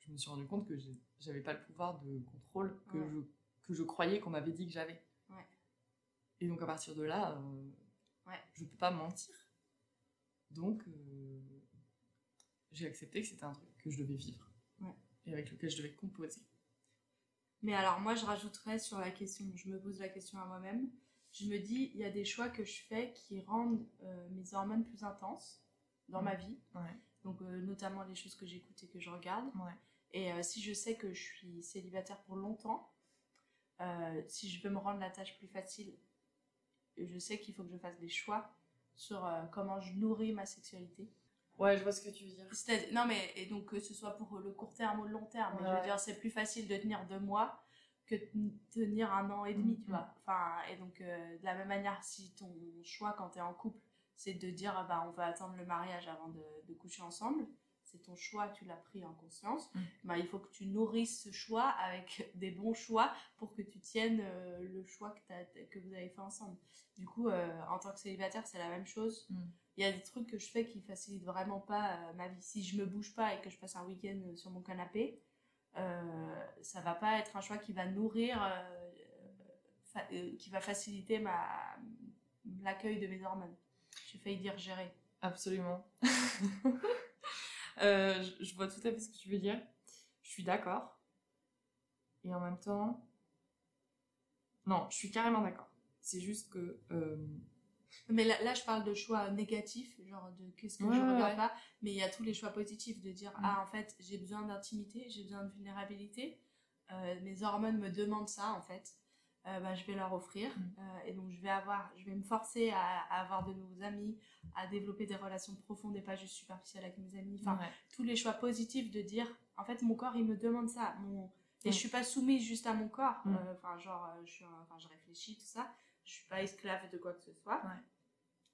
[SPEAKER 3] je me suis rendu compte que j'ai- j'avais pas le pouvoir de contrôle que, je, que je croyais qu'on m'avait dit que j'avais. Et donc, à partir de là, euh,
[SPEAKER 2] Ouais.
[SPEAKER 3] je peux pas mentir. Donc, euh, j'ai accepté que c'était un truc que je devais vivre
[SPEAKER 2] Ouais.
[SPEAKER 3] et avec lequel je devais composer.
[SPEAKER 2] Mais alors, moi, je rajouterais sur la question, je me pose la question à moi-même. Je me dis, il y a des choix que je fais qui rendent euh, mes hormones plus intenses dans ma vie.
[SPEAKER 3] Ouais.
[SPEAKER 2] Donc, notamment les choses que j'écoute et que je regarde. Et si je sais que je suis célibataire pour longtemps, si je veux me rendre la tâche plus facile, je sais qu'il faut que je fasse des choix sur euh, comment je nourris ma sexualité.
[SPEAKER 3] Ouais, je vois ce que tu veux dire.
[SPEAKER 2] Non, mais et donc que ce soit pour le court terme ou le long terme. Je
[SPEAKER 3] Ouais.
[SPEAKER 2] veux dire, c'est plus facile de tenir deux mois que de tenir un an et demi, tu
[SPEAKER 3] Mhm.
[SPEAKER 2] vois. Enfin, et donc, euh, de la même manière, si ton choix quand tu es en couple, c'est de dire, ah bah, on va attendre le mariage avant de, de coucher ensemble, c'est ton choix, tu l'as pris en conscience, bah, il faut que tu nourrisses ce choix avec des bons choix pour que tu tiennes euh, le choix que, t'as- que vous avez fait ensemble. Du coup, euh, en tant que célibataire, c'est la même chose
[SPEAKER 3] Mhm.
[SPEAKER 2] il y a des trucs que je fais qui facilitent vraiment pas euh, ma vie. Si je me bouge pas et que je passe un week-end sur mon canapé, ça va pas être un choix qui va nourrir, qui va faciliter ma l'accueil de mes hormones. J'ai failli dire gérer.
[SPEAKER 3] Absolument. Euh, je, vois tout à fait ce que tu veux dire. Je suis d'accord. Et en même temps. Non, je suis carrément d'accord. C'est juste que. euh,
[SPEAKER 2] Mais là, là, je parle de choix négatifs, genre de qu'est-ce que
[SPEAKER 3] Ouais,
[SPEAKER 2] je regarde
[SPEAKER 3] ouais.
[SPEAKER 2] pas, mais il y a tous les choix positifs de dire
[SPEAKER 3] Mm.
[SPEAKER 2] ah en fait j'ai besoin d'intimité, j'ai besoin de vulnérabilité, euh, mes hormones me demandent ça en fait, Euh, bah, je vais leur offrir
[SPEAKER 3] Mm.
[SPEAKER 2] Euh, et donc je vais avoir, je vais me forcer à, à avoir de nouveaux amis, à développer des relations profondes et pas juste superficielles avec mes amis, enfin
[SPEAKER 3] ouais.
[SPEAKER 2] tous les choix positifs de dire en fait mon corps il me demande ça, mon... et
[SPEAKER 3] Mm.
[SPEAKER 2] je suis pas soumise juste à mon corps,
[SPEAKER 3] Mm.
[SPEAKER 2] Euh, enfin genre euh, je suis, un- enfin je réfléchis tout ça, je suis pas esclave de quoi que ce soit.
[SPEAKER 3] Ouais.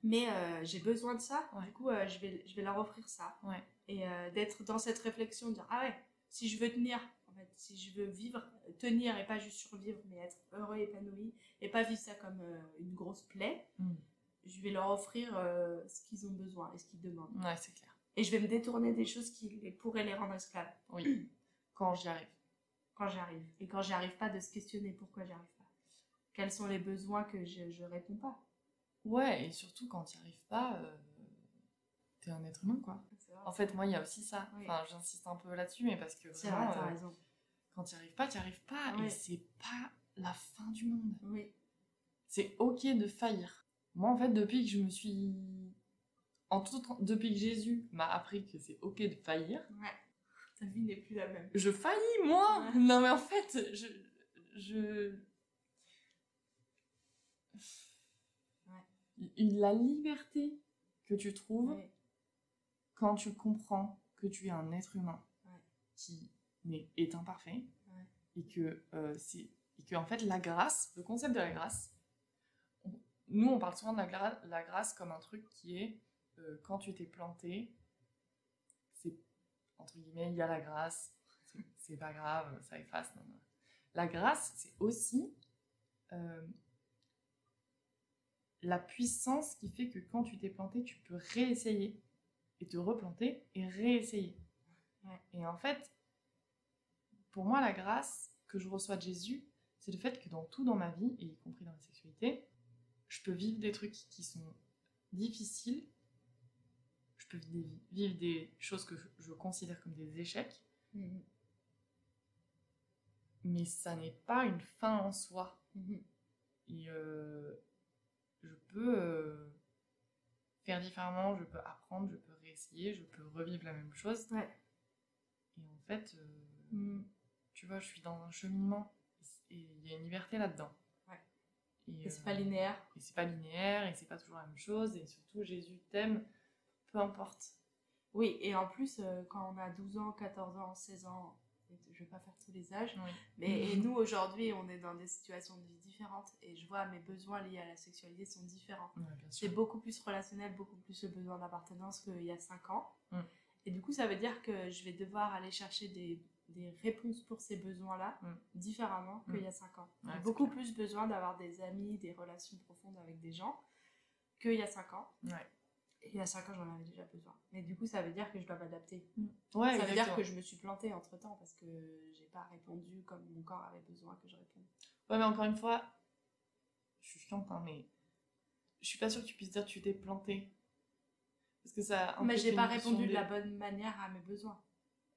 [SPEAKER 2] Mais j'ai besoin de ça,
[SPEAKER 3] Ouais.
[SPEAKER 2] du coup je, vais, je vais leur offrir ça.
[SPEAKER 3] Ouais.
[SPEAKER 2] Et d'être dans cette réflexion, de dire ah ouais, si je veux tenir, en fait, si je veux vivre, tenir et pas juste survivre, mais être heureux, épanoui, et pas vivre ça comme euh, une grosse plaie,
[SPEAKER 3] Mm.
[SPEAKER 2] je vais leur offrir euh, ce qu'ils ont besoin et ce qu'ils demandent.
[SPEAKER 3] Ouais, c'est clair.
[SPEAKER 2] Et je vais me détourner des choses qui les- pourraient les rendre esclaves
[SPEAKER 3] Oui. Quand j'y arrive.
[SPEAKER 2] quand j'y arrive. Et quand j'y arrive pas, de se questionner pourquoi j'y arrive pas. Quels sont les besoins que je, je réponds pas
[SPEAKER 3] Ouais, et surtout quand t'y arrives pas, euh, t'es un être humain, quoi. En fait, moi, il y a aussi ça.
[SPEAKER 2] Oui.
[SPEAKER 3] Enfin, j'insiste un peu là-dessus, mais parce que
[SPEAKER 2] C'est
[SPEAKER 3] vraiment,
[SPEAKER 2] vrai, t'as
[SPEAKER 3] euh,
[SPEAKER 2] raison.
[SPEAKER 3] quand t'y arrives pas, t'y arrives pas. Et c'est pas la fin du monde.
[SPEAKER 2] Oui.
[SPEAKER 3] c'est ok de faillir. Moi, en fait, depuis que je me suis. En tout... Depuis que Jésus m'a appris que c'est ok de faillir,
[SPEAKER 2] Ouais. Ta vie n'est plus la même.
[SPEAKER 3] je faillis, moi
[SPEAKER 2] Ouais.
[SPEAKER 3] Non, mais en fait, je. je...
[SPEAKER 2] Ouais.
[SPEAKER 3] La liberté que tu trouves. Quand tu comprends que tu es un être humain
[SPEAKER 2] Ouais.
[SPEAKER 3] qui est imparfait
[SPEAKER 2] Ouais.
[SPEAKER 3] et que euh, c'est et que en fait la grâce, le concept de la grâce, on- nous on parle souvent de la, gra- la grâce comme un truc qui est euh, quand tu t'es planté, c'est entre guillemets il y a la grâce, c'est- c'est pas grave, ça efface. non, non. La grâce, c'est aussi euh, la puissance qui fait que quand tu t'es planté, tu peux réessayer et te replanter et réessayer.
[SPEAKER 2] Ouais.
[SPEAKER 3] Et en fait, pour moi, la grâce que je reçois de Jésus, c'est le fait que dans tout dans ma vie, et y compris dans la sexualité, je peux vivre des trucs qui sont difficiles, je peux vivre des, choses que je, je considère comme des échecs,
[SPEAKER 2] Mhm.
[SPEAKER 3] mais ça n'est pas une fin en soi.
[SPEAKER 2] Mhm.
[SPEAKER 3] Et euh, je peux euh, faire différemment, je peux apprendre, je peux réessayer, je peux revivre la même chose.
[SPEAKER 2] Ouais.
[SPEAKER 3] Et en fait, euh,
[SPEAKER 2] Mhm.
[SPEAKER 3] tu vois, je suis dans un cheminement et il y a une liberté là-dedans.
[SPEAKER 2] Ouais.
[SPEAKER 3] Et,
[SPEAKER 2] Et c'est
[SPEAKER 3] euh,
[SPEAKER 2] pas linéaire.
[SPEAKER 3] Et c'est pas linéaire et c'est pas toujours la même chose. Et surtout, Jésus t'aime, peu importe.
[SPEAKER 2] Oui, et en plus, euh, quand on a 12 ans, 14 ans, 16 ans, je vais pas faire tous les âges,
[SPEAKER 3] Oui.
[SPEAKER 2] mais et nous aujourd'hui, on est dans des situations de vie différentes et je vois mes besoins liés à la sexualité sont différents.
[SPEAKER 3] Ouais,
[SPEAKER 2] C'est beaucoup plus relationnel, beaucoup plus le besoin d'appartenance qu'il y a 5 ans.
[SPEAKER 3] Mm.
[SPEAKER 2] Et du coup, ça veut dire que je vais devoir aller chercher des, des réponses pour ces besoins-là
[SPEAKER 3] Mm.
[SPEAKER 2] différemment qu'il y a 5 ans.
[SPEAKER 3] Ouais,
[SPEAKER 2] beaucoup
[SPEAKER 3] clair.
[SPEAKER 2] plus besoin d'avoir des amis, des relations profondes avec des gens qu'il y a 5 ans.
[SPEAKER 3] Ouais.
[SPEAKER 2] Et il y a 5 ans, j'en avais déjà besoin. Mais du coup, ça veut dire que je dois m'adapter.
[SPEAKER 3] Ouais,
[SPEAKER 2] ça veut dire que je me suis plantée entre temps parce que j'ai pas répondu comme mon corps avait besoin que je réponde.
[SPEAKER 3] Ouais, mais encore une fois, je suis chiante, hein, mais je suis pas sûre que tu puisses dire que tu t'es planté. Parce que ça.
[SPEAKER 2] mais j'ai pas répondu de la bonne manière à mes besoins.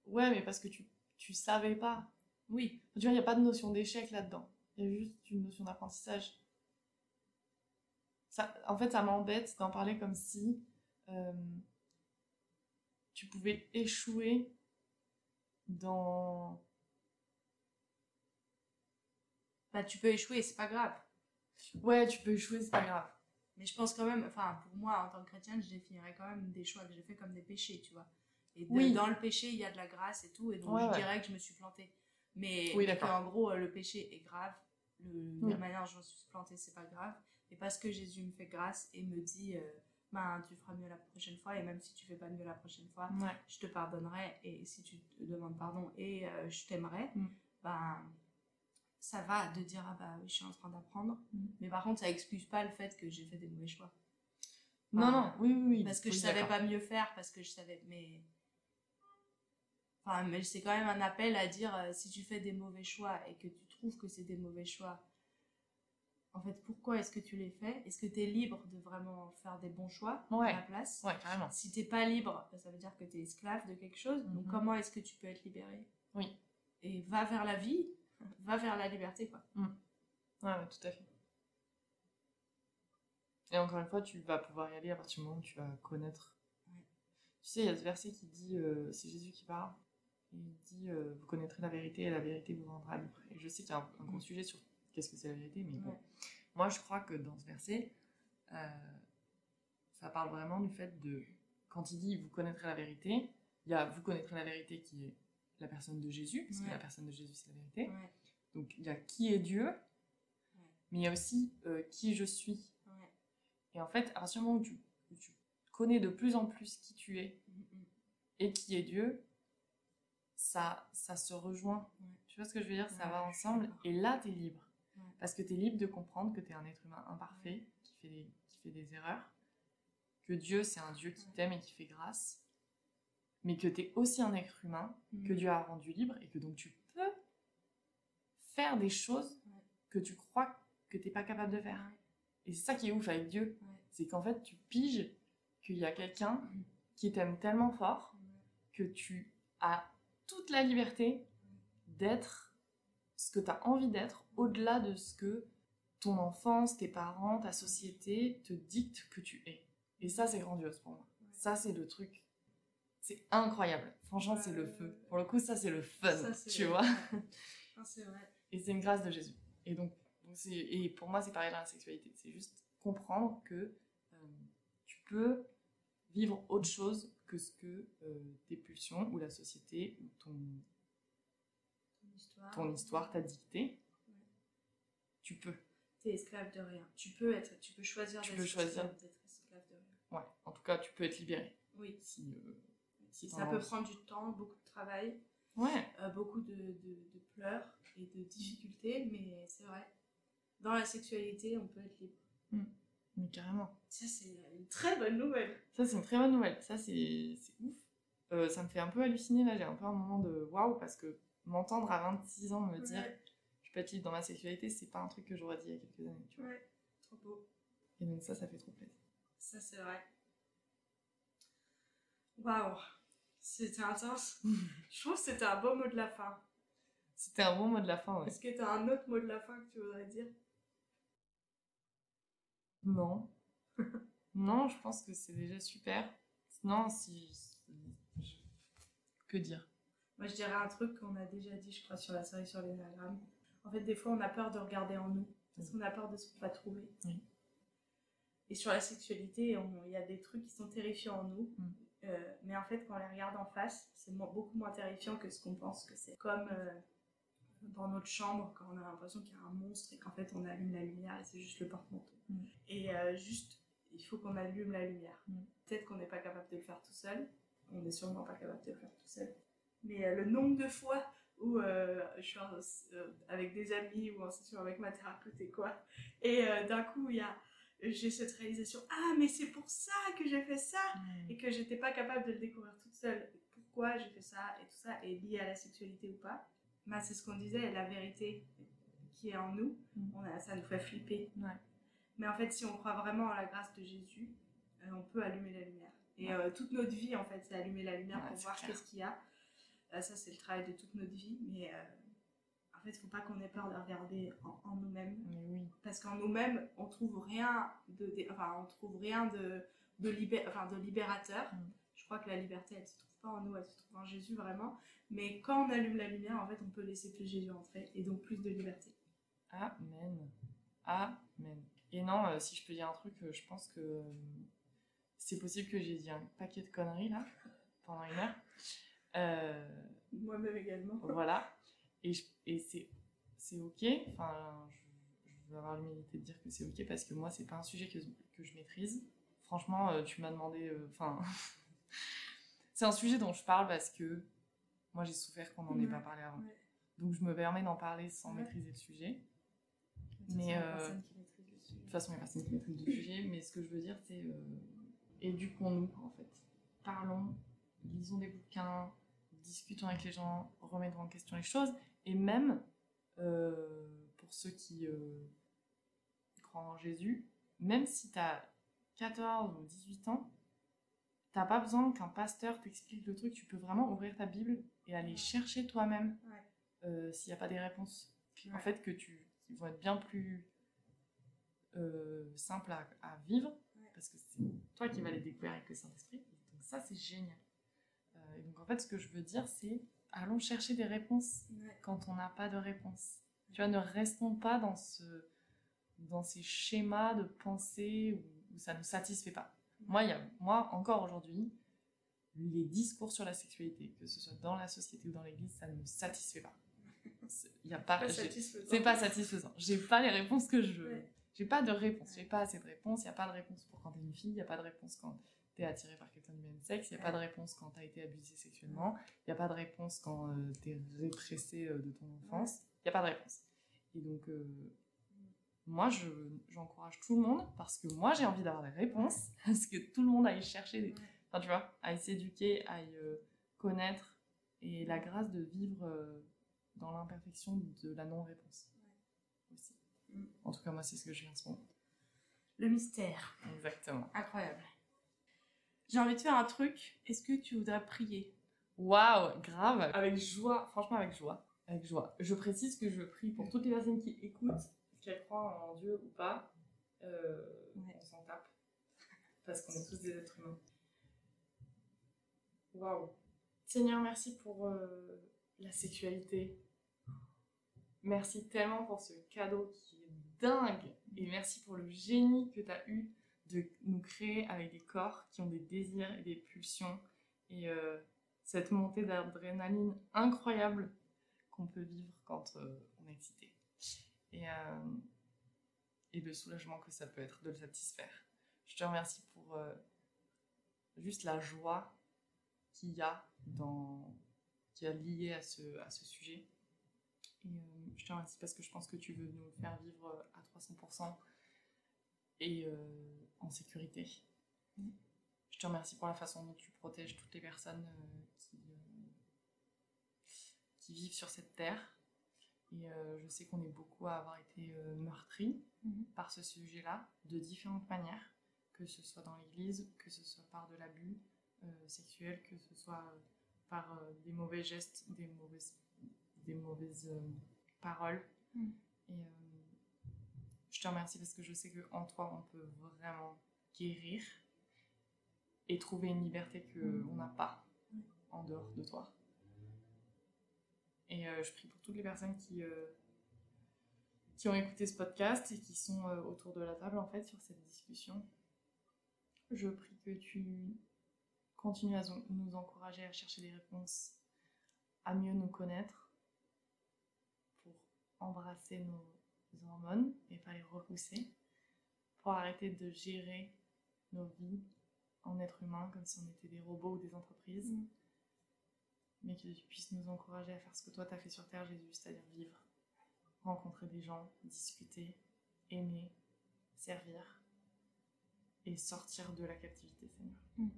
[SPEAKER 3] Ouais, mais parce que tu, tu savais pas.
[SPEAKER 2] Oui,
[SPEAKER 3] Tu vois, il n'y a pas de notion d'échec là-dedans. Il y a juste une notion d'apprentissage. Ça, en fait, ça m'embête d'en parler comme si tu pouvais échouer dans.
[SPEAKER 2] bah tu peux échouer, c'est pas grave.
[SPEAKER 3] Ouais, tu peux échouer, c'est pas grave.
[SPEAKER 2] Mais je pense quand même, enfin pour moi en tant que chrétienne, je définirais quand même des choix que j'ai fait comme des péchés, tu vois. Et de-
[SPEAKER 3] Oui.
[SPEAKER 2] dans le péché, il y a de la grâce et tout, et donc
[SPEAKER 3] Ouais,
[SPEAKER 2] je
[SPEAKER 3] ouais.
[SPEAKER 2] dirais que je me suis plantée. Mais
[SPEAKER 3] Oui,
[SPEAKER 2] qu'en gros, euh, le péché est grave, le-
[SPEAKER 3] Oui.
[SPEAKER 2] la manière dont je me suis plantée, c'est pas grave. Et parce que Jésus me fait grâce et me dit, euh, ben, tu feras mieux la prochaine fois, et même si tu fais pas mieux la prochaine fois,
[SPEAKER 3] Ouais.
[SPEAKER 2] je te pardonnerai, et si tu te demandes pardon, et euh, je t'aimerai,
[SPEAKER 3] Mm.
[SPEAKER 2] ben, ça va de dire, ah bah oui, je suis en train d'apprendre.
[SPEAKER 3] Mm.
[SPEAKER 2] Mais par contre, ça excuse pas le fait que j'ai fait des mauvais choix.
[SPEAKER 3] Non, non, oui, oui, oui.
[SPEAKER 2] Parce que
[SPEAKER 3] Oui,
[SPEAKER 2] je savais pas mieux faire, parce que je savais. Mais. Enfin, mais c'est quand même un appel à dire euh, si tu fais des mauvais choix et que tu trouves que c'est des mauvais choix, en fait, pourquoi est-ce que tu les fais? Est-ce que tu es libre de vraiment faire des bons choix
[SPEAKER 3] Ouais.
[SPEAKER 2] à la place?
[SPEAKER 3] Ouais, carrément.
[SPEAKER 2] Si t'es pas libre, bah, ça veut dire que tu es esclave de quelque chose. Donc,
[SPEAKER 3] Mhm.
[SPEAKER 2] comment est-ce que tu peux être libéré?
[SPEAKER 3] Oui.
[SPEAKER 2] Et va vers la vie, va vers la liberté, quoi.
[SPEAKER 3] Ouais, ouais, tout à fait. Et encore une fois, tu vas pouvoir y aller à partir du moment où tu vas connaître.
[SPEAKER 2] Ouais.
[SPEAKER 3] Tu sais, il y a ce verset qui dit, euh, c'est Jésus qui parle, et il dit, euh, vous connaîtrez la vérité et la vérité vous rendra libre. Et je sais qu'il y a un, un gros
[SPEAKER 2] Mm.
[SPEAKER 3] sujet sur qu'est-ce que c'est la vérité, mais bon.
[SPEAKER 2] Ouais.
[SPEAKER 3] Moi, je crois que dans ce verset, euh, ça parle vraiment du fait de, quand il dit, vous connaîtrez la vérité, il y a, vous connaîtrez la vérité qui est la personne de Jésus, parce
[SPEAKER 2] Ouais.
[SPEAKER 3] que la personne de Jésus, c'est la vérité.
[SPEAKER 2] Ouais,
[SPEAKER 3] Donc il y a qui est Dieu, mais il y a aussi euh, qui je suis. Et en fait, à partir du moment où tu, où tu connais de plus en plus qui tu es
[SPEAKER 2] Mm, mm.
[SPEAKER 3] et qui est Dieu, ça, ça se rejoint. Tu vois ce que je veux dire? Ça va ensemble. Et là, tu es libre. Parce que tu es libre de comprendre que tu es un être humain imparfait, qui, fait des, qui fait des erreurs, que Dieu, c'est un Dieu qui t'aime et qui fait grâce, mais que tu es aussi un être humain que
[SPEAKER 2] Mm.
[SPEAKER 3] Dieu a rendu libre et que donc tu peux faire des choses que tu crois que t'es pas capable de faire. Et c'est ça qui est ouf avec Dieu, c'est qu'en fait tu piges qu'il y a quelqu'un qui t'aime tellement fort que tu as toute la liberté d'être ce que tu as envie d'être au-delà de ce que ton enfance, tes parents, ta société te dictent que tu es. Et ça c'est grandiose pour moi.
[SPEAKER 2] Ouais.
[SPEAKER 3] Ça c'est le truc. C'est incroyable. Franchement, c'est le feu. Pour le coup, ça c'est le fun,
[SPEAKER 2] Ça,
[SPEAKER 3] tu vois.
[SPEAKER 2] Non, vrai.
[SPEAKER 3] Et c'est une grâce de Jésus. Et donc, et pour moi, c'est pareil dans la sexualité. C'est juste comprendre que euh, tu peux vivre autre chose que ce que euh, tes pulsions ou la société ou Ton
[SPEAKER 2] histoire.
[SPEAKER 3] ton histoire t'a dicté.
[SPEAKER 2] Ouais.
[SPEAKER 3] Tu peux.
[SPEAKER 2] T'es esclave de rien. Tu peux être, tu peux choisir
[SPEAKER 3] Tu
[SPEAKER 2] d'être
[SPEAKER 3] peux choisir.
[SPEAKER 2] esclave, d'être esclave de rien.
[SPEAKER 3] Ouais. En tout cas, tu peux être libéré.
[SPEAKER 2] Oui.
[SPEAKER 3] Si, euh, si
[SPEAKER 2] ça peut prendre du temps, beaucoup de travail,
[SPEAKER 3] Ouais.
[SPEAKER 2] euh, beaucoup de, de, de pleurs et de difficultés, mais c'est vrai. Dans la sexualité, on peut être libre.
[SPEAKER 3] Mais carrément.
[SPEAKER 2] Ça, c'est une très bonne nouvelle.
[SPEAKER 3] Ça, c'est une très bonne nouvelle. Ça, c'est c'est ouf. Euh, ça me fait un peu halluciner. Là, j'ai un peu un moment de waouh parce que m'entendre à 26 ans me dire
[SPEAKER 2] Ouais,
[SPEAKER 3] je peux être libre dans ma sexualité, c'est pas un truc que j'aurais dit il y a quelques années. Tu vois.
[SPEAKER 2] ouais. Trop beau.
[SPEAKER 3] Et donc, ça, ça fait trop plaisir.
[SPEAKER 2] Ça, c'est vrai. Waouh. C'était intense. Je trouve que c'était un beau mot de la fin.
[SPEAKER 3] C'était un bon mot de la fin, ouais.
[SPEAKER 2] Est-ce que tu as un autre mot de la fin que tu voudrais dire?
[SPEAKER 3] Non. non, je pense que c'est déjà super. Non, si- Que dire?
[SPEAKER 2] Moi, je dirais un truc qu'on a déjà dit, je crois, sur la série sur l'énagramme. En fait, des fois, on a peur de regarder en nous, parce qu'on a peur de ce qu'on va trouver.
[SPEAKER 3] Oui.
[SPEAKER 2] Et sur la sexualité, on- il y a des trucs qui sont terrifiants en nous.
[SPEAKER 3] Mm.
[SPEAKER 2] Euh, mais en fait, quand on les regarde en face, c'est mo- beaucoup moins terrifiant que ce qu'on pense que c'est. Comme euh, dans notre chambre, quand on a l'impression qu'il y a un monstre et qu'en fait, on allume la lumière et c'est juste le porte-manteau.
[SPEAKER 3] Mm.
[SPEAKER 2] Et euh, juste, il faut qu'on allume la lumière.
[SPEAKER 3] Mm.
[SPEAKER 2] Peut-être qu'on n'est pas capable de le faire tout seul. On n'est sûrement pas capable de le faire tout seul. Mais euh, le nombre de fois où euh, je suis en- euh, avec des amis ou en session avec ma thérapeute et quoi, et euh, d'un coup, il y a, j'ai cette réalisation Ah, mais c'est pour ça que j'ai fait ça Et que j'étais pas capable de le découvrir toute seule. Pourquoi j'ai fait ça et tout ça est lié à la sexualité ou pas bah, C'est ce qu'on disait, la vérité qui est en nous,
[SPEAKER 3] Mm.
[SPEAKER 2] on a, ça nous fait flipper.
[SPEAKER 3] Ouais.
[SPEAKER 2] Mais en fait, si on croit vraiment en la grâce de Jésus, on peut allumer la lumière. Et
[SPEAKER 3] Ouais.
[SPEAKER 2] toute notre vie, en fait, c'est allumer la lumière
[SPEAKER 3] Ouais,
[SPEAKER 2] pour voir qu'est-ce qu'il y a. Euh, ça, c'est le travail de toute notre vie. Mais euh, en fait, il faut pas qu'on ait peur de regarder en, en nous-mêmes.
[SPEAKER 3] Oui.
[SPEAKER 2] Parce qu'en nous-mêmes, on trouve rien de, enfin, on trouve rien de, de, libé- enfin, de libérateur.
[SPEAKER 3] Mm.
[SPEAKER 2] Je crois que la liberté, elle se trouve pas en nous, elle se trouve en Jésus vraiment. Mais quand on allume la lumière, en fait, on peut laisser plus Jésus entrer et donc plus de liberté.
[SPEAKER 3] Amen. Amen. Et non, euh, si je peux dire un truc, euh, je pense que c'est possible que j'ai dit un paquet de conneries là, pendant une heure. Euh,
[SPEAKER 2] Moi-même également.
[SPEAKER 3] voilà. Et, et c'est, ok. Enfin, je, je veux avoir l'humilité de dire que c'est ok parce que moi, c'est pas un sujet que, que je maîtrise. Franchement, euh, tu m'as demandé. euh, Enfin, c'est un sujet dont je parle parce que moi, j'ai souffert qu'on n'en ait
[SPEAKER 2] Ouais,
[SPEAKER 3] pas parlé avant.
[SPEAKER 2] ouais.
[SPEAKER 3] Donc, je me permets d'en parler sans
[SPEAKER 2] Ouais.
[SPEAKER 3] maîtriser le sujet.
[SPEAKER 2] De toute
[SPEAKER 3] Mais,
[SPEAKER 2] y.
[SPEAKER 3] De toute façon, il n'y a personne qui maîtrise le sujet, mais ce que je veux dire, c'est euh, éduquons-nous, en fait. Parlons, lisons des bouquins, discutons avec les gens, remettons en question les choses, et même euh, pour ceux qui euh, croient en Jésus, même si tu as 14 ou 18 ans, t'as pas besoin qu'un pasteur t'explique le truc, tu peux vraiment ouvrir ta Bible et aller chercher toi-même
[SPEAKER 2] Ouais.
[SPEAKER 3] euh, s'il n'y a pas des réponses. En fait, que tu qui vont être bien plus simples à, à vivre, parce que c'est toi qui vas les découvrir avec le Saint-Esprit. Donc ça, c'est génial. Euh, et donc en fait, ce que je veux dire, c'est allons chercher des réponses
[SPEAKER 2] Ouais.
[SPEAKER 3] quand on n'a pas de réponse. Tu vois, ne restons pas dans, ce, dans ces schémas de pensée où, où ça ne nous satisfait pas. Moi, il y a, moi, encore aujourd'hui, les discours sur la sexualité, que ce soit dans la société ou dans l'église, ça ne me satisfait pas. C'est- Il a pas, c'est pas satisfaisant. J'ai pas les réponses que je veux.
[SPEAKER 2] Ouais.
[SPEAKER 3] J'ai pas de réponse. J'ai pas assez de réponses. Il y a pas de réponse pour quand t'es une fille. Il y a pas de réponse quand t'es attiré par quelqu'un du même sexe. Il y a pas de réponse quand t'as été abusé sexuellement. Il y a pas de réponse quand euh, t'es répressé euh, de ton enfance. Il y a pas de réponse. Et donc, euh, moi, je, j'encourage tout le monde parce que moi, j'ai envie d'avoir des réponses. Parce que tout le monde aille chercher des, enfin, tu vois, aille s'éduquer, aille euh, connaître et la grâce de vivre dans l'imperfection de la non-réponse. Aussi.
[SPEAKER 2] Mm.
[SPEAKER 3] En tout cas, moi, c'est ce que je vis en ce moment.
[SPEAKER 2] Le mystère.
[SPEAKER 3] Exactement.
[SPEAKER 2] Incroyable. J'ai envie de faire un truc. Est-ce que tu voudrais prier?
[SPEAKER 3] Waouh, grave. Avec joie, franchement, avec joie. Avec joie. Je précise que je prie pour toutes les personnes qui écoutent, qu'elles croient en Dieu ou pas. Euh,
[SPEAKER 2] Ouais.
[SPEAKER 3] On s'en tape. Parce qu'on est tous des êtres humains. Waouh. Seigneur, merci pour euh, la sexualité. Merci tellement pour ce cadeau qui est dingue. Et merci pour le génie que tu as eu de nous créer avec des corps qui ont des désirs et des pulsions. Et euh, cette montée d'adrénaline incroyable qu'on peut vivre quand euh, on est excité. Et, euh, et le soulagement que ça peut être de le satisfaire. Je te remercie pour juste la joie qu'il y a dans qui est liée à ce, à ce sujet. Et je te remercie parce que je pense que tu veux nous faire vivre à 300% et euh, en sécurité. Je te remercie pour la façon dont tu protèges toutes les personnes euh, qui, euh, qui vivent sur cette terre. Et je sais qu'on est beaucoup à avoir été meurtris
[SPEAKER 2] Mhm.
[SPEAKER 3] par ce sujet-là, de différentes manières, que ce soit dans l'église, que ce soit par de l'abus sexuel, que ce soit par des mauvais gestes, des mauvaises des mauvaises euh, paroles.
[SPEAKER 2] Mm.
[SPEAKER 3] Et euh, je te remercie parce que je sais qu'en toi, on peut vraiment guérir et trouver une liberté qu'on n'a pas en dehors de toi. Et euh, je prie pour toutes les personnes qui, euh, qui ont écouté ce podcast et qui sont euh, autour de la table, en fait, sur cette discussion. Je prie que tu continues à nous encourager à chercher des réponses, à mieux nous connaître, pour embrasser nos hormones et pas les repousser, pour arrêter de gérer nos vies en être humain comme si on était des robots ou des entreprises,
[SPEAKER 2] Mm.
[SPEAKER 3] mais que tu puisses nous encourager à faire ce que toi t'as fait sur Terre, Jésus, c'est-à-dire vivre, rencontrer des gens, discuter, aimer, servir et sortir de la captivité, Seigneur.
[SPEAKER 2] Mm.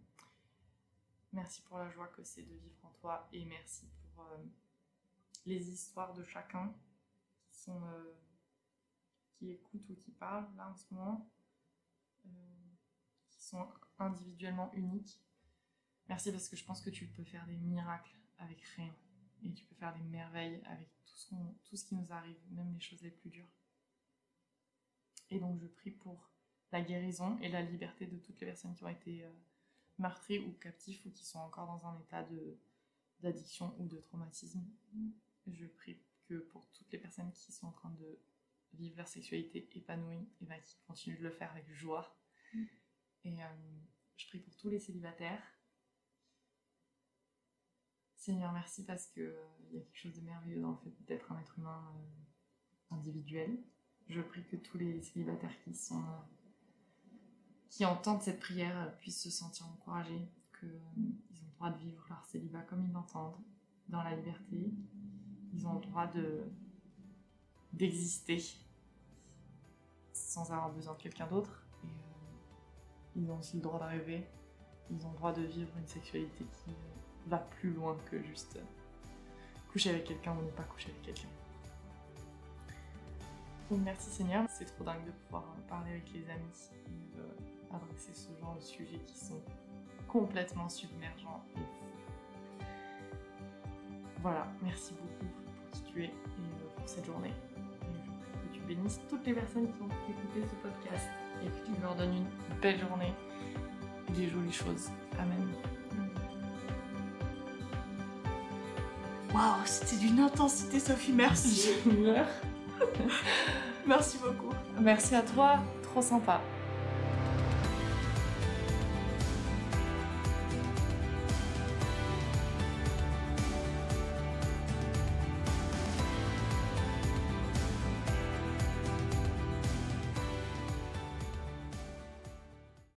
[SPEAKER 3] Merci pour la joie que c'est de vivre en toi et merci pour euh, les histoires de chacun qui sont euh, qui écoutent ou qui parlent là en ce moment, euh, qui sont individuellement uniques. Merci parce que je pense que tu peux faire des miracles avec rien et tu peux faire des merveilles avec tout ce, tout ce qui nous arrive, même les choses les plus dures. Et donc je prie pour la guérison et la liberté de toutes les personnes qui ont été euh, meurtries ou captifs ou qui sont encore dans un état d'addiction ou de traumatisme. Je prie que pour toutes les personnes qui sont en train de vivre leur sexualité épanouie, et ben, qui continuent de le faire avec joie.
[SPEAKER 2] Mm.
[SPEAKER 3] Et euh, je prie pour tous les célibataires. Seigneur, merci parce que euh, y a quelque chose de merveilleux dans le fait d'être un être humain euh, individuel. Je prie que tous les célibataires qui sont qui entendent cette prière puissent se sentir encouragés, qu'ils ont le droit de vivre leur célibat comme ils l'entendent, dans la liberté. Ils ont le droit de d'exister sans avoir besoin de quelqu'un d'autre. Et euh, ils ont aussi le droit de rêver. Ils ont le droit de vivre une sexualité qui euh, va plus loin que juste euh, coucher avec quelqu'un ou ne pas coucher avec quelqu'un. Donc merci Seigneur, c'est trop dingue de pouvoir euh, parler avec les amis et de adresser ce genre de sujets qui sont complètement submergents. Voilà, merci beaucoup pour qui tu es et euh, pour cette journée. Bénisses toutes les personnes qui ont écouté ce podcast et que tu leur donnes une belle journée et des jolies choses. Amen.
[SPEAKER 2] Waouh, c'était d'une intensité, Sophie, merci.
[SPEAKER 3] Je meurs.
[SPEAKER 2] merci beaucoup.
[SPEAKER 3] Merci à toi, trop sympa.